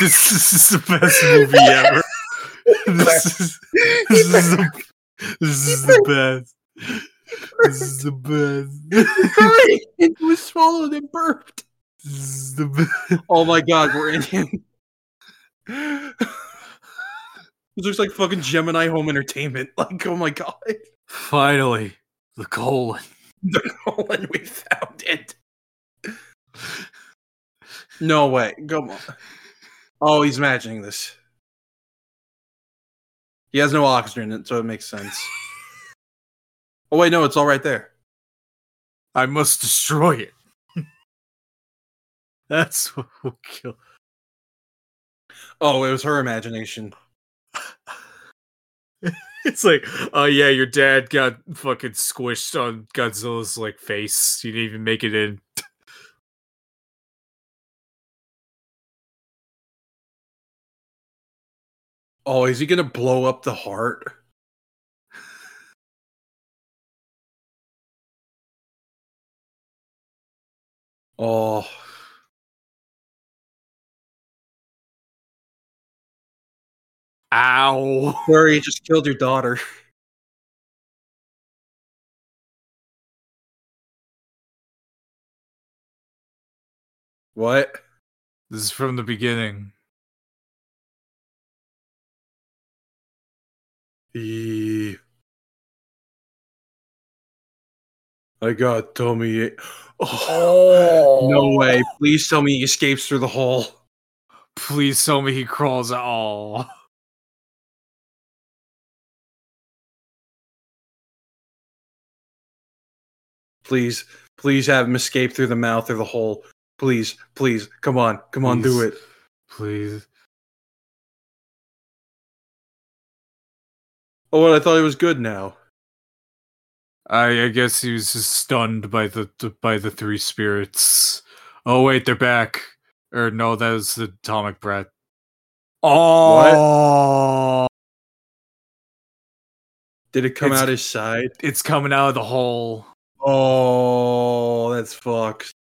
this is the best movie ever. This is this is the this is the best. This is the best. it was swallowed and burped. Oh my god, we're in him. this looks like fucking Gemini Home Entertainment. Like, oh my god. Finally, the colon. The colon, we found it. No way. Come on. Oh, he's imagining this. He has no oxygen in it, so it makes sense. Oh wait, no, it's all right there. I must destroy it. That's what will kill. Oh, it was her imagination. It's like, oh yeah, your dad got fucking squished on Godzilla's like face. You didn't even make it in. Oh, is he gonna blow up the heart? Oh. Ow. Sorry, you just killed your daughter. What? This is from the beginning. E- I got Tommy. Oh, no way. Please tell me he escapes through the hole. Please tell me he crawls at all. Please, please have him escape through the mouth or the hole. Please, please. Come on. Come on, do it. Please. Oh, well, I thought it was good now. I, I guess he was just stunned by the, the by the three spirits. Oh wait, they're back. Or no, that was the atomic breath. Oh, Did it come It's- out his side? it's coming out of the hole. Oh, that's fucked.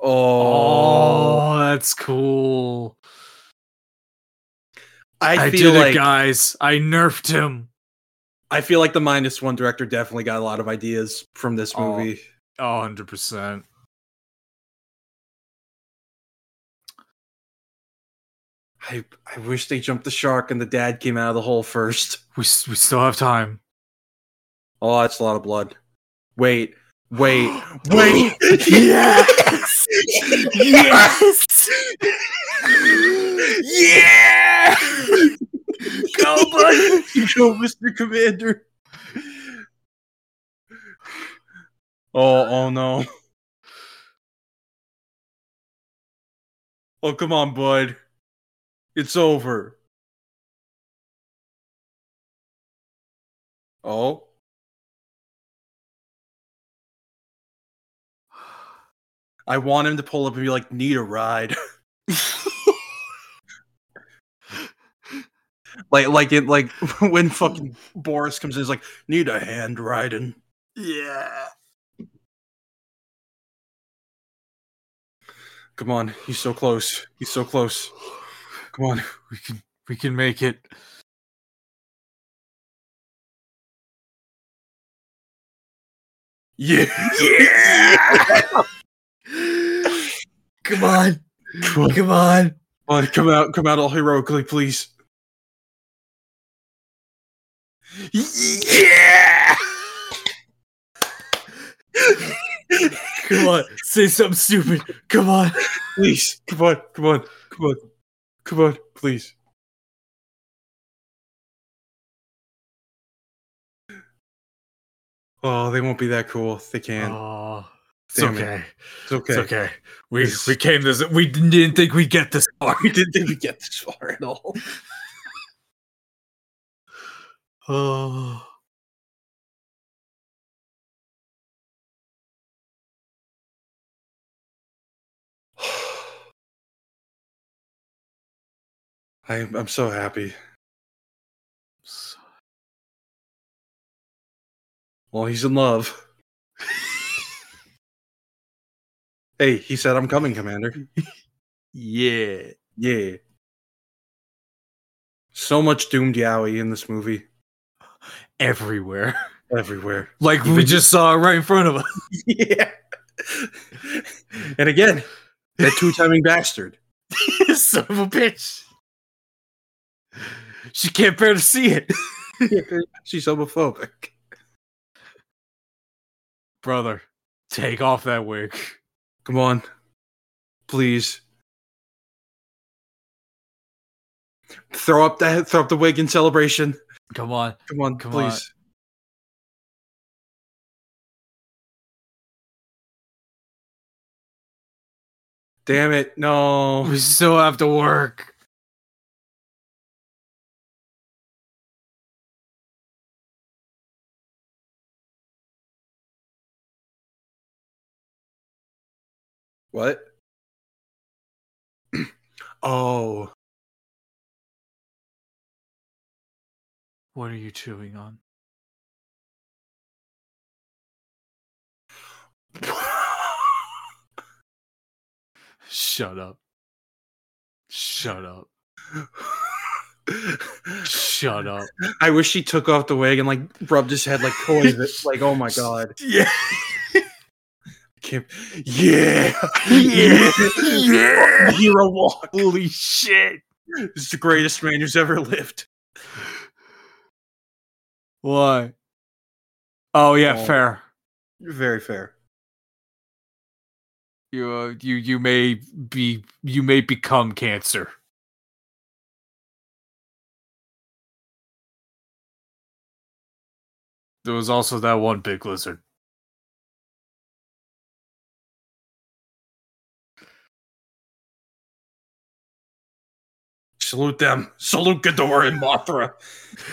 Oh, Oh, that's cool. I, I, feel did like it, guys. I nerfed him. I feel like the minus one director definitely got a lot of ideas from this Oh. movie. Oh, 100%. I I wish they jumped the shark and the dad came out of the hole first. We, we still have time. Oh, that's a lot of blood. Wait, wait, wait. yes! yes! yeah! Go, buddy! Go, Mr. Commander. Oh, oh no. Oh, come on, bud. It's over. Oh. I want him to pull up and be like, need a ride. like like it like when fucking Boris comes in, he's like, need a hand riding. Yeah. Come on, he's so close. He's so close. Come on. We can we can make it. Yeah. Yeah! Come on, Come on. come on, come out, come out all heroically, please. Yeah! Come on. Say something stupid. Come on. Please. Come on, come on, come on. Come on, please. Oh, they won't be that cool. They can't. Oh, it's Damn it. okay. it's okay. It's okay. We It's- we came this. We didn't think we'd get this far. We didn't even get this far at all. Oh. I, I'm so happy. Well, he's in love. hey, he said, I'm coming, Commander. Yeah. Yeah. So much doomed yaoi in this movie. Everywhere. Everywhere. Like we just saw it right in front of us. yeah. and again, that two timing bastard. Son of a bitch. She can't bear to see it. She's homophobic. Brother, take off that wig. Come on. Please. Throw up that throw up the wig in celebration. Come on. Come on, Come on. please. Damn it, no. We still have to work. What? oh. What are you chewing on? Shut up. Shut up. Shut up. I wish he took off the wig and like rubbed his head like toys. like, oh my god. Yeah. Can't- Yeah. Yeah. Yeah. Hero walk. Holy shit. This is the greatest man who's ever lived. Why? Oh yeah, Oh. fair. Very fair. You uh, you you may be you may become cancer. There was also that one big lizard. Salute them. Salute Ghidorah and Mothra.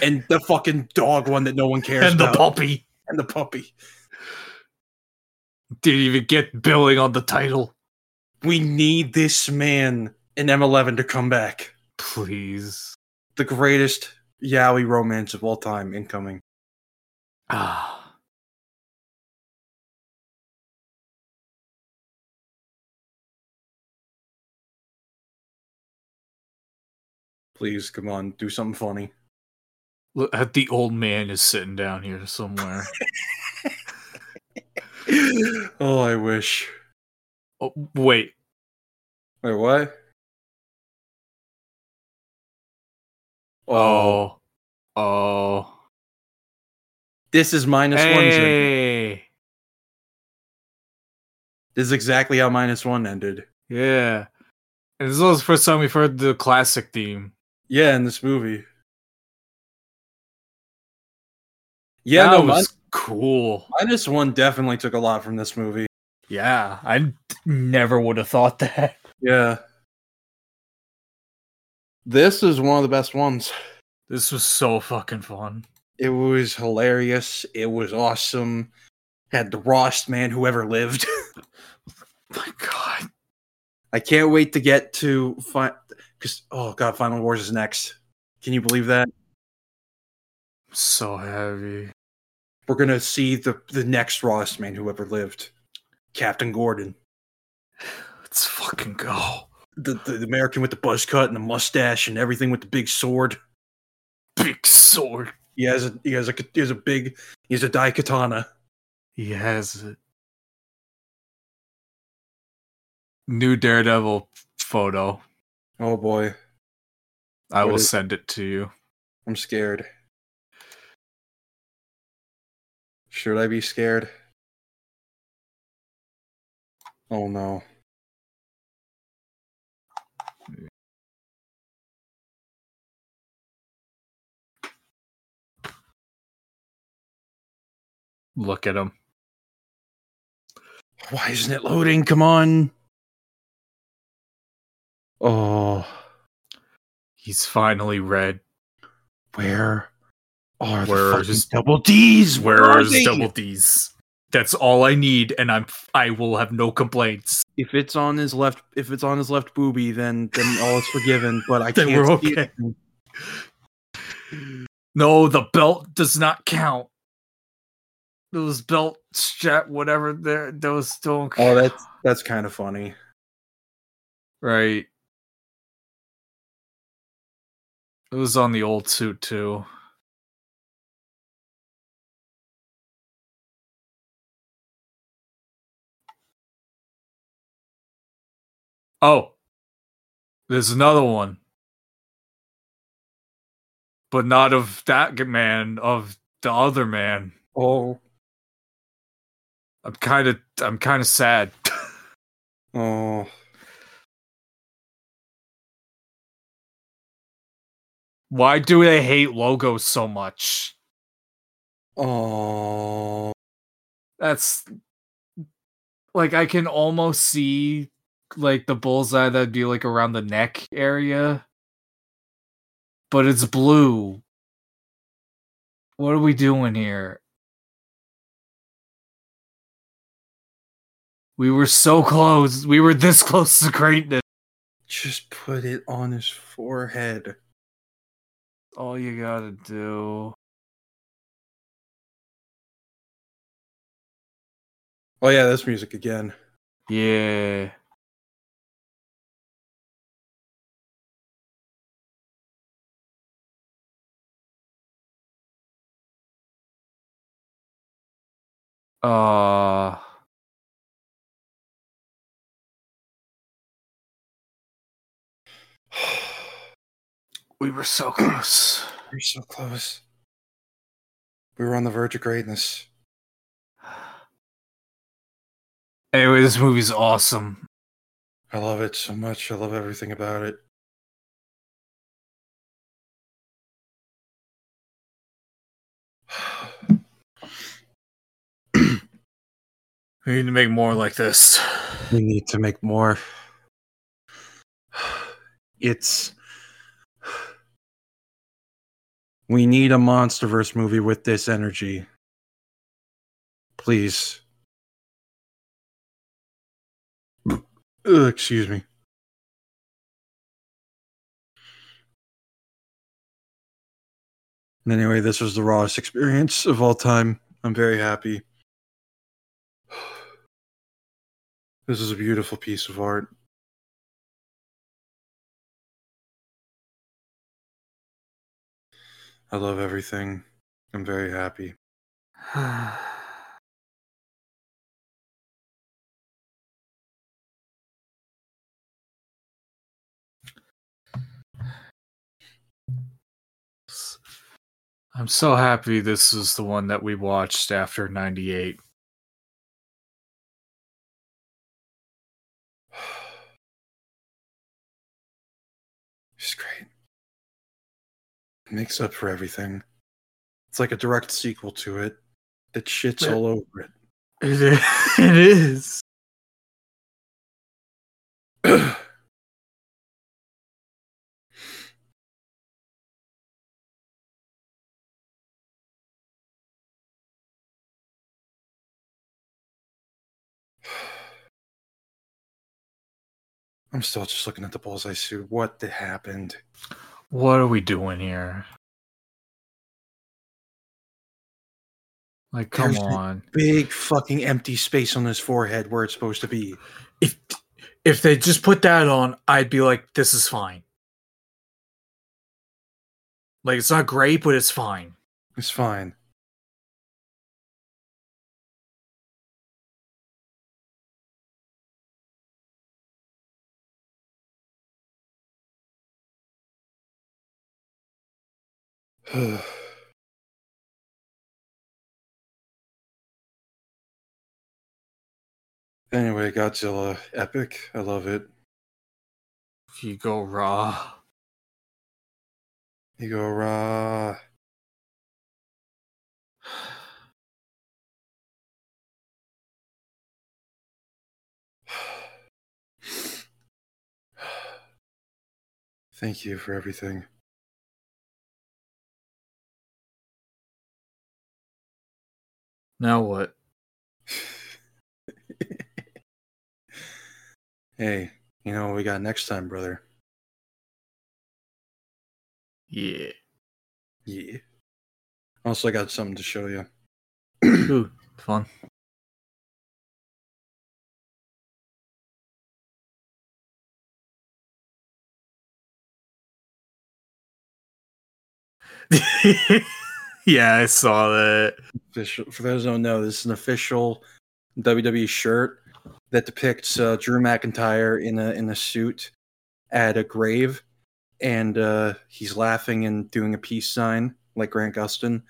And the fucking dog one that no one cares about. And the puppy and the puppy. didn't even get billing on the title. We need this man in M11 to come back. Please. The greatest yaoi romance of all time incoming. Ah. Please, come on, do something funny. Look, uh, the old man is sitting down here somewhere. oh, I wish. oh, wait. Wait, what? Oh. Oh. This is minus one. Hey. This is exactly how minus one ended. Yeah. And this was the first time we've heard the classic theme. Yeah, in this movie. Yeah, that no, was min- cool. minus one definitely took a lot from this movie. Yeah, I never would have thought that. Yeah. This is one of the best ones. This was so fucking fun. It was hilarious. It was awesome. Had the rawest man who ever lived. My God. I can't wait to get to find because oh god, Final Wars is next. Can you believe that? So heavy. We're gonna see the the next rawest man who ever lived, Captain Gordon, Let's fucking go. the, the, the American with the buzz cut and the mustache and everything with the big sword. Big sword. He has a he has a he has a big he has a daikatana. He has it. New Daredevil photo. Oh boy, I What will is- send it to you. I'm scared. Should I be scared? Oh no. Look at him. Why isn't it loading? Come on. Oh, He's finally red. where are the Where's- fucking double D's? Where are Where's they? double D's? That's all I need, and I'm I will have no complaints. If it's on his left, if it's on his left boobie, then then all is forgiven. But I Then can't. we're it. No, the belt does not count. Those belt strap, whatever, there, those don't. Oh, count. Oh, that's that's kind of funny. right. It was on the old suit too. Oh, there's another one, but not of that man, of the other man. Oh, I'm kind of, I'm kind of sad. oh, Why do they hate logos so much? oh. That's like I can almost see like the bullseye that'd be like around the neck area, but it's blue. What are we doing here? We were so close. We were this close to greatness. Just put it on his forehead. All you gotta do. Oh yeah, this music again. Yeah. Uh we were so close. We're so close. We were on the verge of greatness. Anyway, this movie's awesome. I love it so much. I love everything about it. We need to make more like this. We need to make more. It's. We need a MonsterVerse movie with this energy. Please. Ugh, excuse me. Anyway, this was the rawest experience of all time. I'm very happy. This is a beautiful piece of art. I love everything. I'm very happy. I'm so happy this is the one that we watched after 98. Makes up for everything. It's like a direct sequel to it that shits Yeah. all over it. It is. It is. I'm still just looking at the bullseye suit. What the happened? What are we doing here? Like, come There's on. Big fucking empty space on his forehead where it's supposed to be. If if they just put that on, I'd be like, this is fine. Like, it's not great, but it's fine. It's fine. anyway, Godzilla epic. I love it. You go raw. You go raw. Thank you for everything. Now what? hey, you know what we got next time, brother? Yeah. Yeah. Also, I got something to show you. Ooh, fun. yeah, I saw that. Official, for those who don't know, this is an official WWE shirt that depicts uh, Drew McIntyre in a in a suit at a grave, and uh, he's laughing and doing a peace sign like Grant Gustin,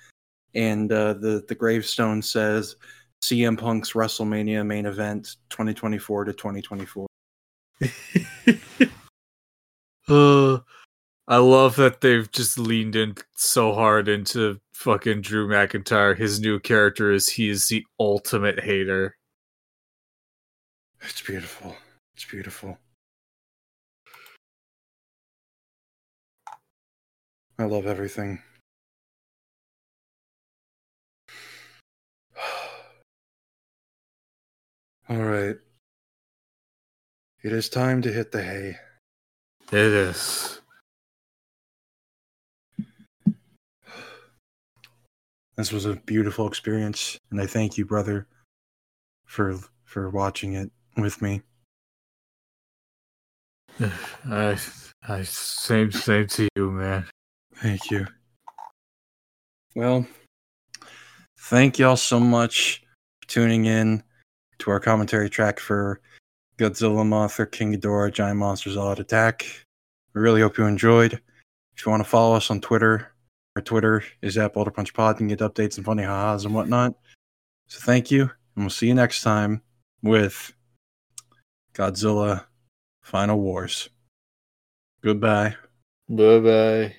and uh, the the gravestone says CM Punk's WrestleMania main event 2024 to 2024. Uh, I love that they've just leaned in so hard into fucking Drew McIntyre. His new character is he is the ultimate hater. It's beautiful. It's beautiful. I love everything. All right. It is time to hit the hay. It is. This was a beautiful experience, and I thank you, brother, for for watching it with me. I, I same same to you, man. Thank you. Well, thank y'all so much for tuning in to our commentary track for Godzilla Mothra King Ghidorah Giant Monsters All Out Attack. We really hope you enjoyed. If you want to follow us on Twitter, our Twitter is at Boulder Punch Pod You can get updates and funny ha-has and whatnot. So thank you, and we'll see you next time with Godzilla Final Wars. Goodbye. Bye bye.